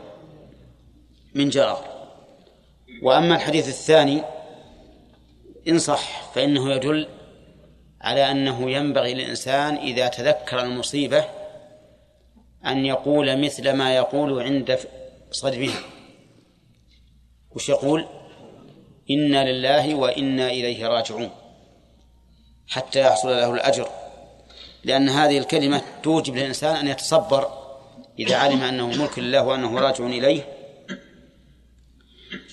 من جرار. وأما الحديث الثاني إن صح فإنه يدل على أنه ينبغي للإنسان إذا تذكر المصيبة أن يقول مثل ما يقول عند صدمها وش يقول؟ إنا لله وإنا إليه راجعون. حتى يحصل له الأجر. لأن هذه الكلمة توجب للإنسان أن يتصبر إذا علم أنه ملك لله وأنه راجع إليه.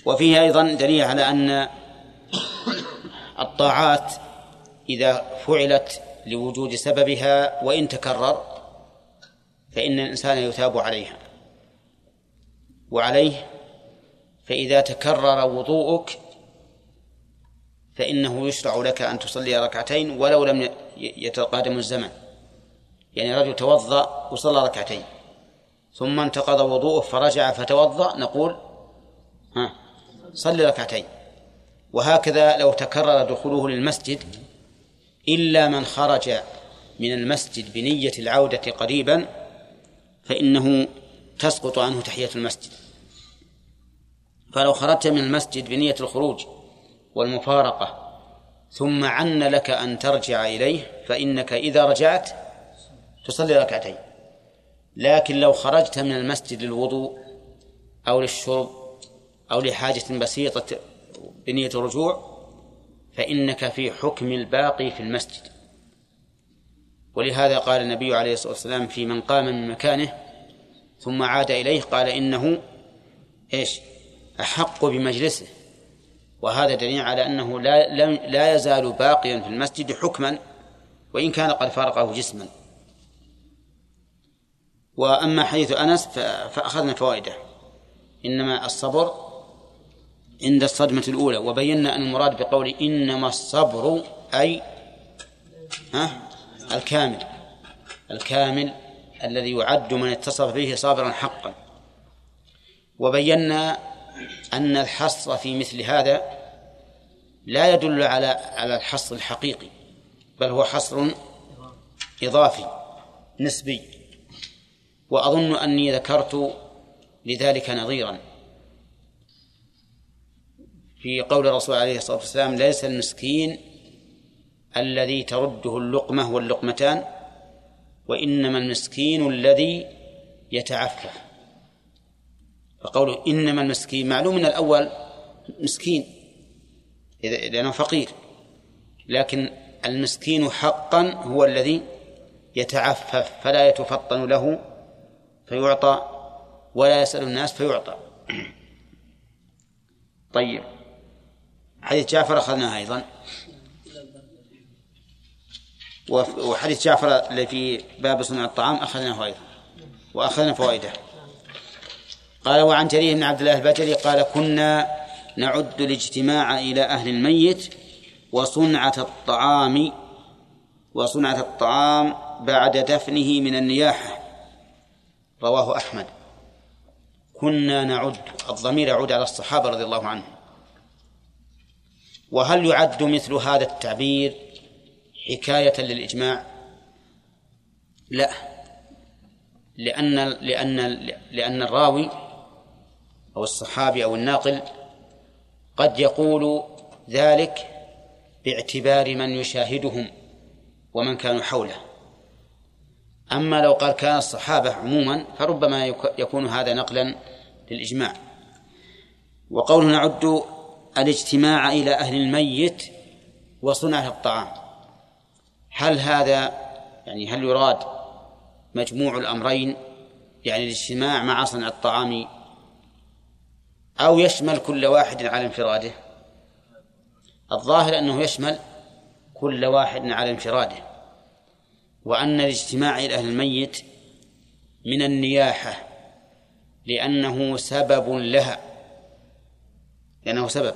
وفيه أيضا دليل على أن الطاعات إذا فعلت لوجود سببها وإن تكرر فإن الإنسان يثاب عليها. وعليه فإذا تكرر وضوءك فإنه يشرع لك أن تصلي ركعتين ولو لم يتقادم الزمن. يعني رجل توضأ وصلى ركعتين ثم انتقض وضوءه فرجع فتوضأ نقول ها صلي ركعتين. وهكذا لو تكرر دخوله للمسجد إلا من خرج من المسجد بنية العودة قريبا فإنه تسقط عنه تحية المسجد. فلو خرجت من المسجد بنية الخروج والمفارقة ثم عن لك أن ترجع إليه فإنك إذا رجعت تصلي ركعتين. لكن لو خرجت من المسجد للوضوء أو للشرب أو لحاجة بسيطة بنية الرجوع فإنك في حكم الباقي في المسجد. ولهذا قال النبي عليه الصلاة والسلام في من قام من مكانه ثم عاد إليه قال إنه إيش؟ أحق بمجلسه. وهذا دليل على أنه لا, لا يزال باقيا في المسجد حكما وإن كان قد فارقه جسما. وأما حديث أنس فأخذنا فوائده. إنما الصبر عند الصدمة الأولى وبينا أن المراد بقول إنما الصبر أي ها الكامل الكامل الذي يعد من اتصف به صابرا حقا. وبينا أن الحصر في مثل هذا لا يدل على على الحصر الحقيقي بل هو حصر إضافي نسبي. وأظن أني ذكرت لذلك نظيرا. في قول الرسول عليه الصلاة والسلام ليس المسكين الذي ترده اللقمة واللقمتان وإنما المسكين الذي يتعفف فقوله إنما المسكين معلوم من الأول مسكين لأنه فقير. لكن المسكين حقا هو الذي يتعفف فلا يتفطن له فيعطى ولا يسأل الناس فيعطى. طيب. حديث جعفر أخذناه أيضا. وحديث جعفر اللي في باب صنع الطعام أخذناه أيضا وأخذنا فوائده. قال وعن جرير بن عبد الله البجلي قال كنا نعد الاجتماع إلى أهل الميت وصنعة الطعام وصنعة الطعام بعد دفنه من النياحة. رواه أحمد. كنا نعد الضمير يعود على الصحابة رضي الله عنهم. وهل يعد مثل هذا التعبير حكاية للإجماع؟ لا. لأن لأن لأن الراوي أو الصحابي أو الناقل قد يقول ذلك باعتبار من يشاهدهم ومن كانوا حوله. أما لو قال كان الصحابة عموما فربما يك- يكون هذا نقلا للإجماع. وقوله نعد الاجتماع إلى أهل الميت وصنع الطعام. هل هذا يعني هل يراد مجموع الأمرين يعني الاجتماع مع صنع الطعام أو يشمل كل واحد على انفراده؟ الظاهر أنه يشمل كل واحد على انفراده وأن الاجتماع إلى أهل الميت من النياحة لأنه سبب لها لأنه سبب.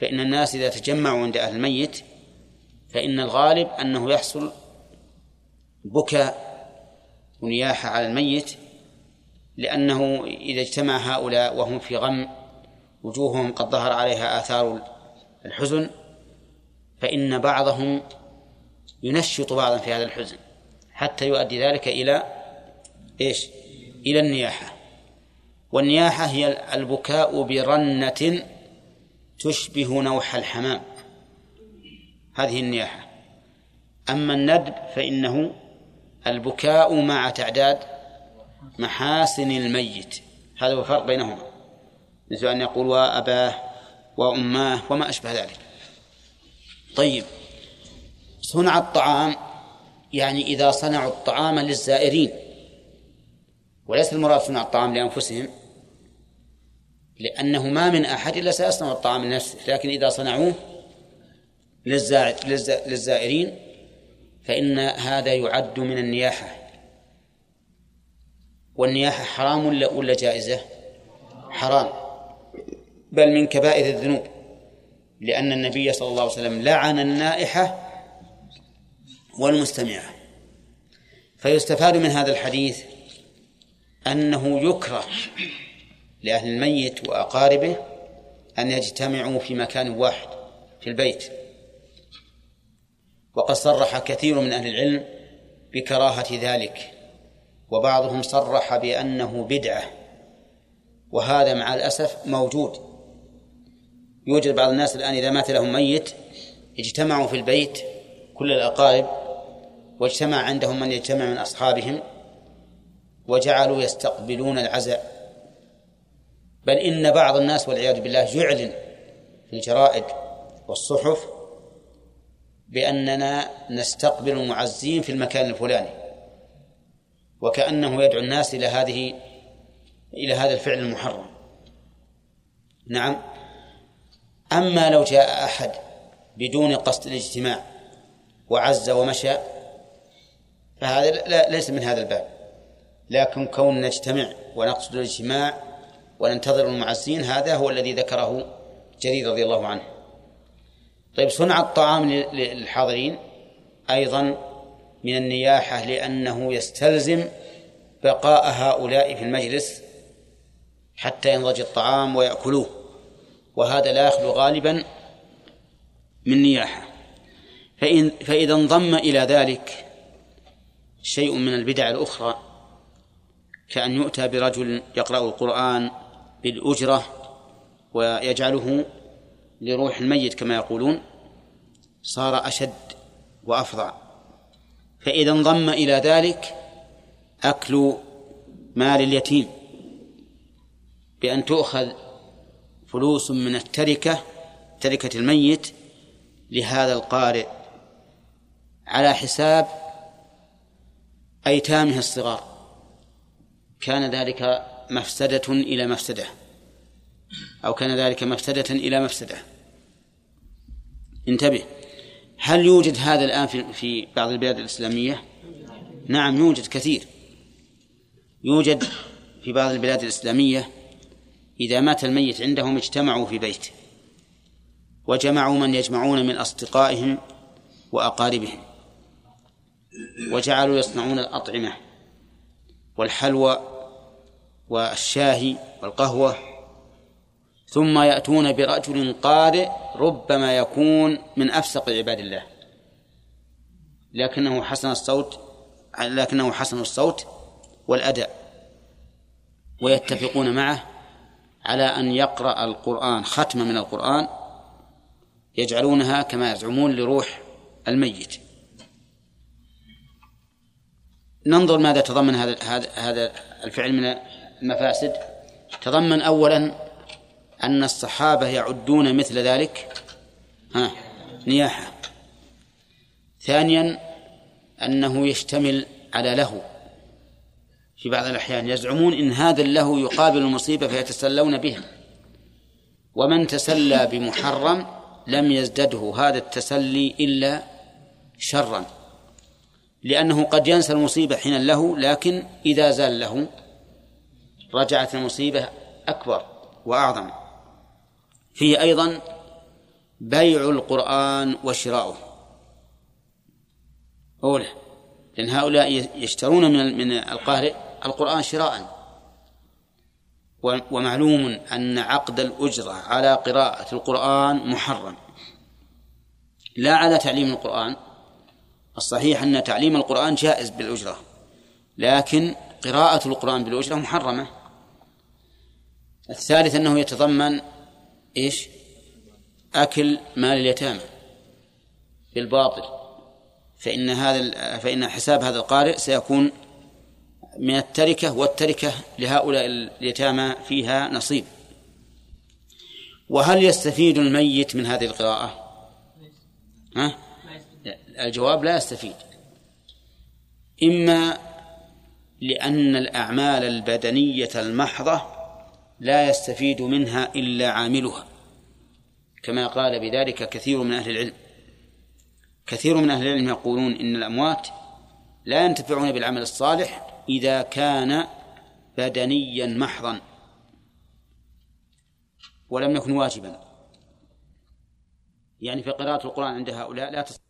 فإن الناس إذا تجمعوا عند أهل الميت فإن الغالب أنه يحصل بكاء ونياحة على الميت لأنه إذا اجتمع هؤلاء وهم في غم وجوههم قد ظهر عليها آثار الحزن فإن بعضهم ينشط بعضا في هذا الحزن حتى يؤدي ذلك إلى إيش؟ إلى النياحة والنياحة هي البكاء برنة تشبه نوح الحمام. هذه النياحة. أما الندب فإنه البكاء مع تعداد محاسن الميت. هذا هو الفرق بينهما. مثل أن يقول وأباه وأماه وما أشبه ذلك. طيب. صنع الطعام يعني إذا صنعوا الطعام للزائرين. وليس المراد صنع الطعام لأنفسهم. لأنه ما من أحد إلا سيصنع الطعام لنفسه لكن إذا صنعوه للزائر للز- للزائرين فإن هذا يعد من النياحة. والنياحة حرام ولا ولا جائزة؟ حرام. بل من كبائر الذنوب لأن النبي صلى الله عليه وسلم لعن النائحة والمستمعة. فيستفاد من هذا الحديث أنه يكره لأهل الميت وأقاربه أن يجتمعوا في مكان واحد في البيت. وقد صرح كثير من أهل العلم بكراهة ذلك وبعضهم صرح بأنه بدعة وهذا مع الأسف موجود. يوجد بعض الناس الآن إذا مات لهم ميت اجتمعوا في البيت كل الأقارب واجتمع عندهم من يجتمع من أصحابهم وجعلوا يستقبلون العزاء. بل إن بعض الناس والعياذ بالله يعلن في الجرائد والصحف بأننا نستقبل المعزين في المكان الفلاني وكأنه يدعو الناس إلى هذه إلى هذا الفعل المحرم. نعم. أما لو جاء أحد بدون قصد الاجتماع وعز ومشى فهذا لا ليس من هذا الباب. لكن كون نجتمع ونقصد الاجتماع وننتظر المعزين. هذا هو الذي ذكره جرير رضي الله عنه. طيب صنع الطعام للحاضرين أيضا من النياحة لأنه يستلزم بقاء هؤلاء في المجلس حتى ينضج الطعام ويأكلوه وهذا لا يخلو غالبا من نياحة. فإن فإذا انضم إلى ذلك شيء من البدع الأخرى كأن يؤتى برجل يقرأ القرآن بالأجرة ويجعله لروح الميت كما يقولون صار أشد وأفظع فإذا انضم إلى ذلك أكل مال اليتيم. بأن تؤخذ فلوس من التركة تركة الميت لهذا القارئ على حساب أيتامه الصغار. كان ذلك مفسدة إلى مفسدة. أو كان ذلك مفسدة إلى مفسدة. انتبه. هل يوجد هذا الآن في بعض البلاد الإسلامية؟ نعم يوجد كثير. يوجد في بعض البلاد الإسلامية إذا مات الميت عندهم اجتمعوا في بيت. وجمعوا من يجمعون من أصدقائهم وأقاربهم. وجعلوا يصنعون الأطعمة والحلوى والشاهي والقهوة. ثم يأتون برجل قارئ ربما يكون من أفسق عباد الله. لكنه حسن الصوت لكنه حسن الصوت والأداء. ويتفقون معه على أن يقرأ القرآن ختمة من القرآن يجعلونها كما يزعمون لروح الميت. ننظر ماذا تضمن هذا هذا هذا الفعل من المفاسد تضمن أولا أن الصحابة يعدون مثل ذلك. ها نياحة. ثانيا أنه يشتمل على لهو في بعض الأحيان يزعمون إن هذا اللهو يقابل المصيبة فيتسلون بهم. ومن تسلى بمحرم لم يزدده هذا التسلي إلا شرا لأنه قد ينسى المصيبة حين له لكن إذا زال له رجعت المصيبة أكبر وأعظم. فيه أيضا بيع القرآن وشراؤه. أولى لأن هؤلاء يشترون من من القارئ القرآن شراء. ومعلوم أن عقد الأجرة على قراءة القرآن محرم. لا على تعليم القرآن. الصحيح أن تعليم القرآن جائز بالأجرة لكن قراءة القرآن بالأجرة محرمة. الثالث أنه يتضمن إيش أكل مال اليتامى بالباطل فإن هذا فإن حساب هذا القارئ سيكون من التركة والتركة لهؤلاء اليتامى فيها نصيب وهل يستفيد الميت من هذه القراءة؟ ها؟ الجواب لا يستفيد إما لأن الأعمال البدنية المحضة لا يستفيد منها إلا عاملها. كما قال بذلك كثير من أهل العلم. كثير من أهل العلم يقولون إن الأموات لا ينتفعون بالعمل الصالح إذا كان بدنيا محضا ولم يكن واجبا. يعني في قراءة القرآن عند هؤلاء لا تصح